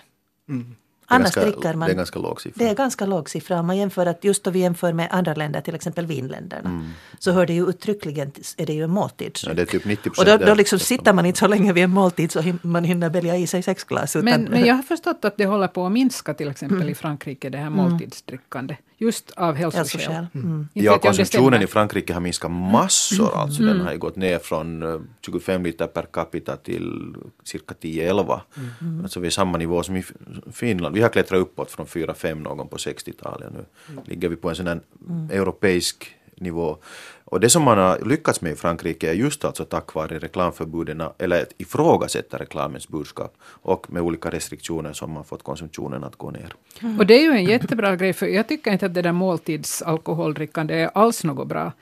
Är Annars ganska- dricker man Det är ganska låg siffra. det är ganska låg siffra om man jämför att just då vi jämför med andra länder, till exempel vinländerna, så hör det ju uttryckligen, är det ju en måltidsdryck. Ja, det är typ 90 Och då, då liksom sitter man inte så länge vid en måltid så man hinner välja i sig sex glas. Utan, Men, men jag har förstått att det håller på att minska till exempel i Frankrike, det här måltidsdrickande. Just av hälsoskäl. Hälsoskäl. Mm. Inte Ja, konsumtionen i Frankrike har minskat massor. Alltså den har ju gått ner från eh, 25 liter per capita till cirka 10-11. Alltså vi är samma nivå som i Finland. Vi har klättrat uppåt från 4-5 någon på 60-talet. Nu ligger vi på en sån här europeisk nivå. Och det som man har lyckats med i Frankrike är just alltså tack vare reklamförbuden, eller att ifrågasätta reklamens budskap och med olika restriktioner som har fått konsumtionen att gå ner. Och det är ju en jättebra grej, för jag tycker inte att det där måltidsalkoholdrickande är alls något bra.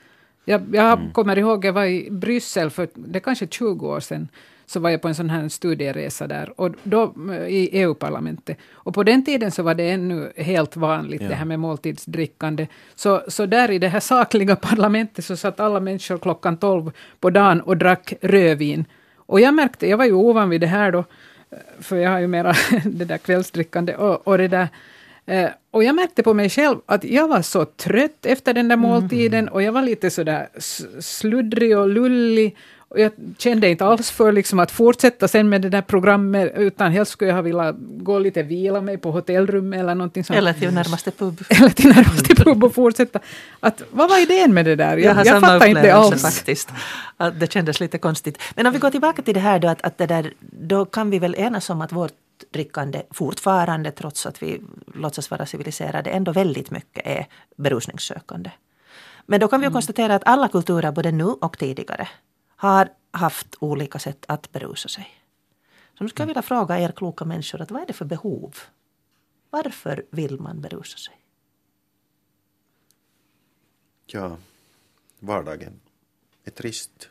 Jag, jag kommer ihåg, jag var i Bryssel för det kanske 20 år sedan, så var jag på en sån här studieresa där, och då, eh, i EU-parlamentet. Och på den tiden så var det ännu helt vanligt, det här med måltidsdrickande. Så, så där i det här sakliga parlamentet så satt alla människor klockan 12 på dagen och drack rödvin. Och jag märkte, jag var ju ovan vid det här då, för jag har ju mera det där kvällsdrickande och, och det där. Eh, och jag märkte på mig själv att jag var så trött efter den där måltiden och jag var lite sådär sluddrig och lullig. Och jag kände inte alls för liksom att fortsätta sen med det där programmet utan helst skulle jag ha velat gå lite vila mig på hotellrummet eller någonting sånt. Eller till närmaste pub. eller till närmaste pub och fortsätta. Att, vad var idén med det där? Jag har samma fattar inte alls. faktiskt. Att det kändes lite konstigt. Men om vi går tillbaka till det här då, att, att det där, då kan vi väl enas om att vårt drickande fortfarande, trots att vi låtsas vara civiliserade, ändå väldigt mycket är berusningssökande. Men då kan vi ju konstatera att alla kulturer, både nu och tidigare, har haft olika sätt att berusa sig. Så nu ska jag vilja fråga er kloka människor, att vad är det för behov? Varför vill man berusa sig? Ja, vardagen är trist.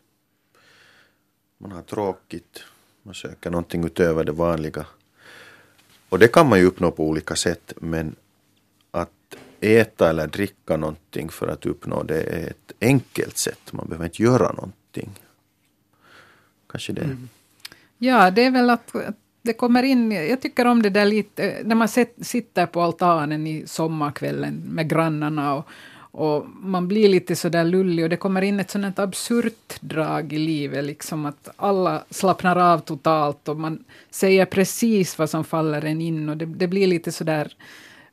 Man har tråkigt, man söker någonting utöver det vanliga. Och det kan man ju uppnå på olika sätt, men att äta eller dricka någonting för att uppnå det är ett enkelt sätt. Man behöver inte göra någonting. Kanske det. Mm. Ja, det är väl att, att det kommer in, jag tycker om det där lite, när man set, sitter på altanen i sommarkvällen med grannarna och, och man blir lite sådär lullig och det kommer in ett sådant absurt drag i livet, liksom att alla slappnar av totalt och man säger precis vad som faller en in och det, det blir lite sådär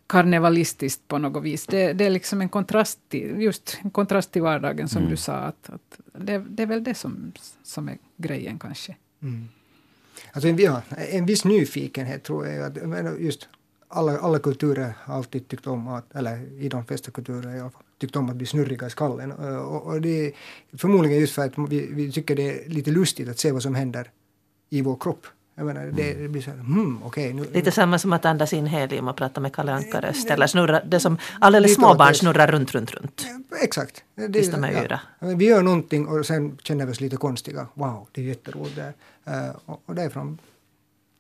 karnevalistiskt på något vis. Det, det är liksom en kontrast till, just en kontrast till vardagen som du sa. Att, att det, det är väl det som, som är grejen kanske. Alltså en, ja, en viss nyfikenhet tror jag. Att, just alla, alla kulturer har alltid tyckt om att, eller i de flesta kulturer i alla fall, tyckt om att bli snurriga i skallen. Och, och det är förmodligen just för att vi, vi tycker det är lite lustigt att se vad som händer i vår kropp. Jag menar, det, det blir så här, hmm, okej. nu, Lite samma som att andas in helium och prata med Kalle Anka-röst. Eller snurra, det som alldeles små barn snurrar runt, runt, runt. Exakt. Det, Tills de är yra. Ja, Vi gör någonting och sen känner vi oss lite konstiga. Wow, det är jätteroligt där. Uh, och, och därifrån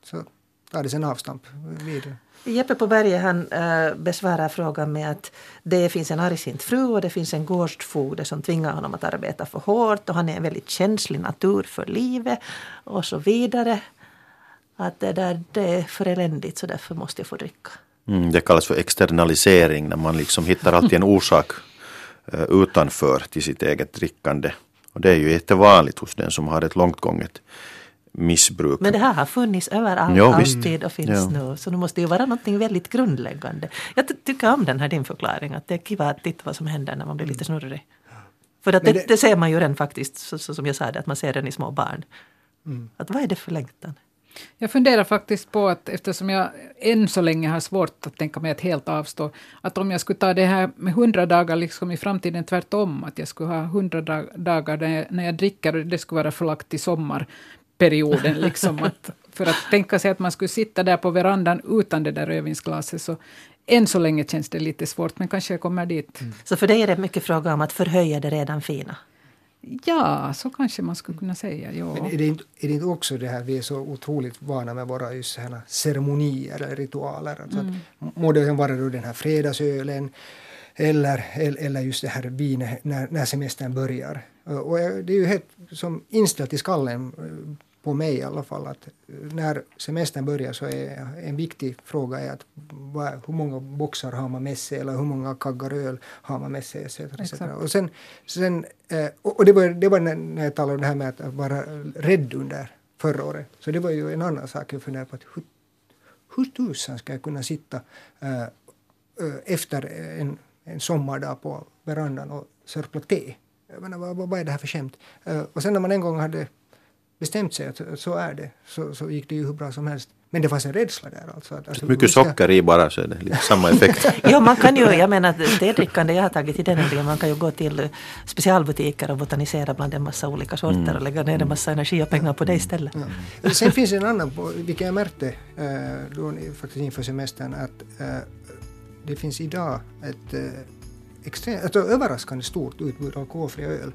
så tar det sen avstamp vidare. Jeppe på berget han äh, besvarar frågan med att det finns en argsint fru och det finns en gårdsfogde som tvingar honom att arbeta för hårt och han är en väldigt känslig natur för livet och så vidare. Att det där det är för eländigt så därför måste jag få dricka. Mm, det kallas för externalisering när man liksom hittar alltid en orsak eh, utanför till sitt eget drickande. Och det är ju jättevanligt hos den som har ett långt gånget missbruk. Men det här har funnits överallt, visst. alltid och finns Ja. nu. Så det måste ju vara något väldigt grundläggande. Jag ty- tycker om den här din förklaring, att det är kiva att titta vad som händer när man blir lite snurrig. För att det, det, det- ser man ju redan faktiskt, så, så som jag sa, det, att man ser den i små barn. Att vad är det för längtan? Jag funderar faktiskt på att eftersom jag än så länge har svårt att tänka mig att helt avstå, att om jag skulle ta det här med hundra dagar liksom i framtiden tvärtom, att jag skulle ha hundra dagar när jag, när jag dricker och det skulle vara förlagt till sommarperioden. Liksom att, för att tänka sig att man skulle sitta där på verandan utan det där rödvinsglaset, så än så länge känns det lite svårt, men kanske jag kommer dit. Mm. Så för dig är det mycket fråga om att förhöja det redan fina? Ja, så kanske man skulle kunna säga. Ja. Men är det, inte, är det inte också det här, vi är så otroligt vana med våra just här ceremonier eller ritualer. Alltså mm. att, må det vara då den här fredagsölen eller, eller just det här vinet när, när semestern börjar. Och det är ju helt som inställt i skallen på mig i alla fall att när semestern börjar så är en viktig fråga är att hur många boxar har man med sig eller hur många kaggar öl har man med sig etc. etc. Och, sen, sen, eh, och det var, det var när jag talade om det här med att vara rädd under förra året. Så det var ju en annan sak jag funderade på. Att hur, hur tusan ska jag kunna sitta äh, efter en, en sommardag på verandan och sörpla te? Jag menar, vad, vad är det här för skämt? Och sen när man en gång hade bestämt sig att så är det, så, så gick det ju hur bra som helst. Men det fanns en rädsla där alltså. Att, alltså Mycket socker i bara så är det lite samma effekt. ja, man kan ju, jag menar tedrickande jag har tagit i den ändringen, man kan ju gå till specialbutiker och botanisera bland en massa olika sorter mm. och lägga ner en massa energi och pengar på det istället. Ja. Sen finns det en annan, vilket jag märkte äh, då, faktiskt inför semestern, att äh, det finns idag ett äh, extremt, alltså överraskande stort utbud av alkoholfri öl.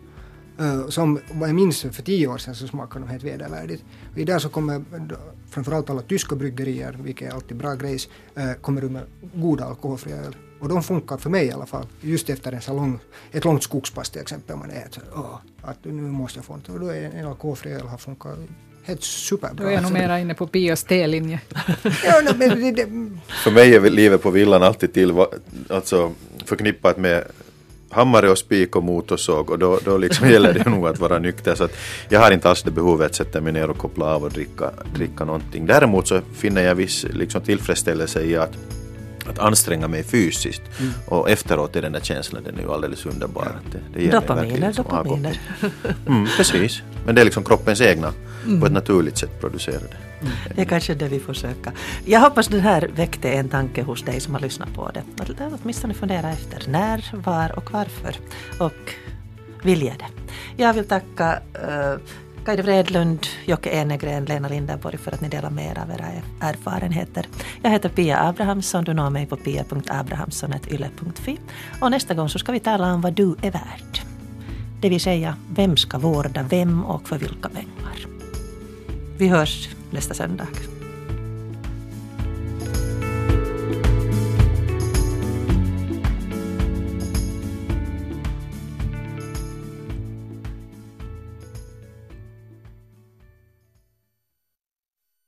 Uh, som vad jag minns för tio år sedan så smakade de helt vedervärdigt. Idag så kommer framförallt alla tyska bryggerier, vilket är alltid bra grejs, uh, kommer med goda alkoholfria öl. Och de funkar för mig i alla fall, just efter en salong, ett långt skogspass till exempel, man är så, oh, att nu måste jag få något. Och då är en alkoholfri öl har funkat helt superbra. Då är jag nog mera inne på Pios telinje. ja. För mig är livet på villan alltid till, alltså förknippat med hammare och spik och motorsåg och då, då liksom gäller det nog att vara nykter. Så att jag har inte alls det behovet att sätta mig ner och koppla av och dricka, dricka någonting. Däremot så finner jag viss liksom, tillfredsställelse i att att anstränga mig fysiskt. Mm. Och efteråt är den där känslan den är ju alldeles underbar. Det, det ger dopaminer, liksom dopaminer. Mm, precis. Men det är liksom kroppens egna, mm. på ett naturligt sätt producerade. Mm. Det är kanske det vi får söka. Jag hoppas den här väckte en tanke hos dig som har lyssnat på det. Att åtminstone fundera efter när, var och varför. Och vilja det. Jag vill tacka uh, Kaide Vredlund, Jocke Enegren, Lena Linderborg för att ni delar med er av era erfarenheter. Jag heter Pia Abrahamsson, du når mig på pia.abrahamsson.yle.fi och nästa gång så ska vi tala om vad du är värd. Det vill säga, vem ska vårda vem och för vilka pengar. Vi hörs nästa söndag.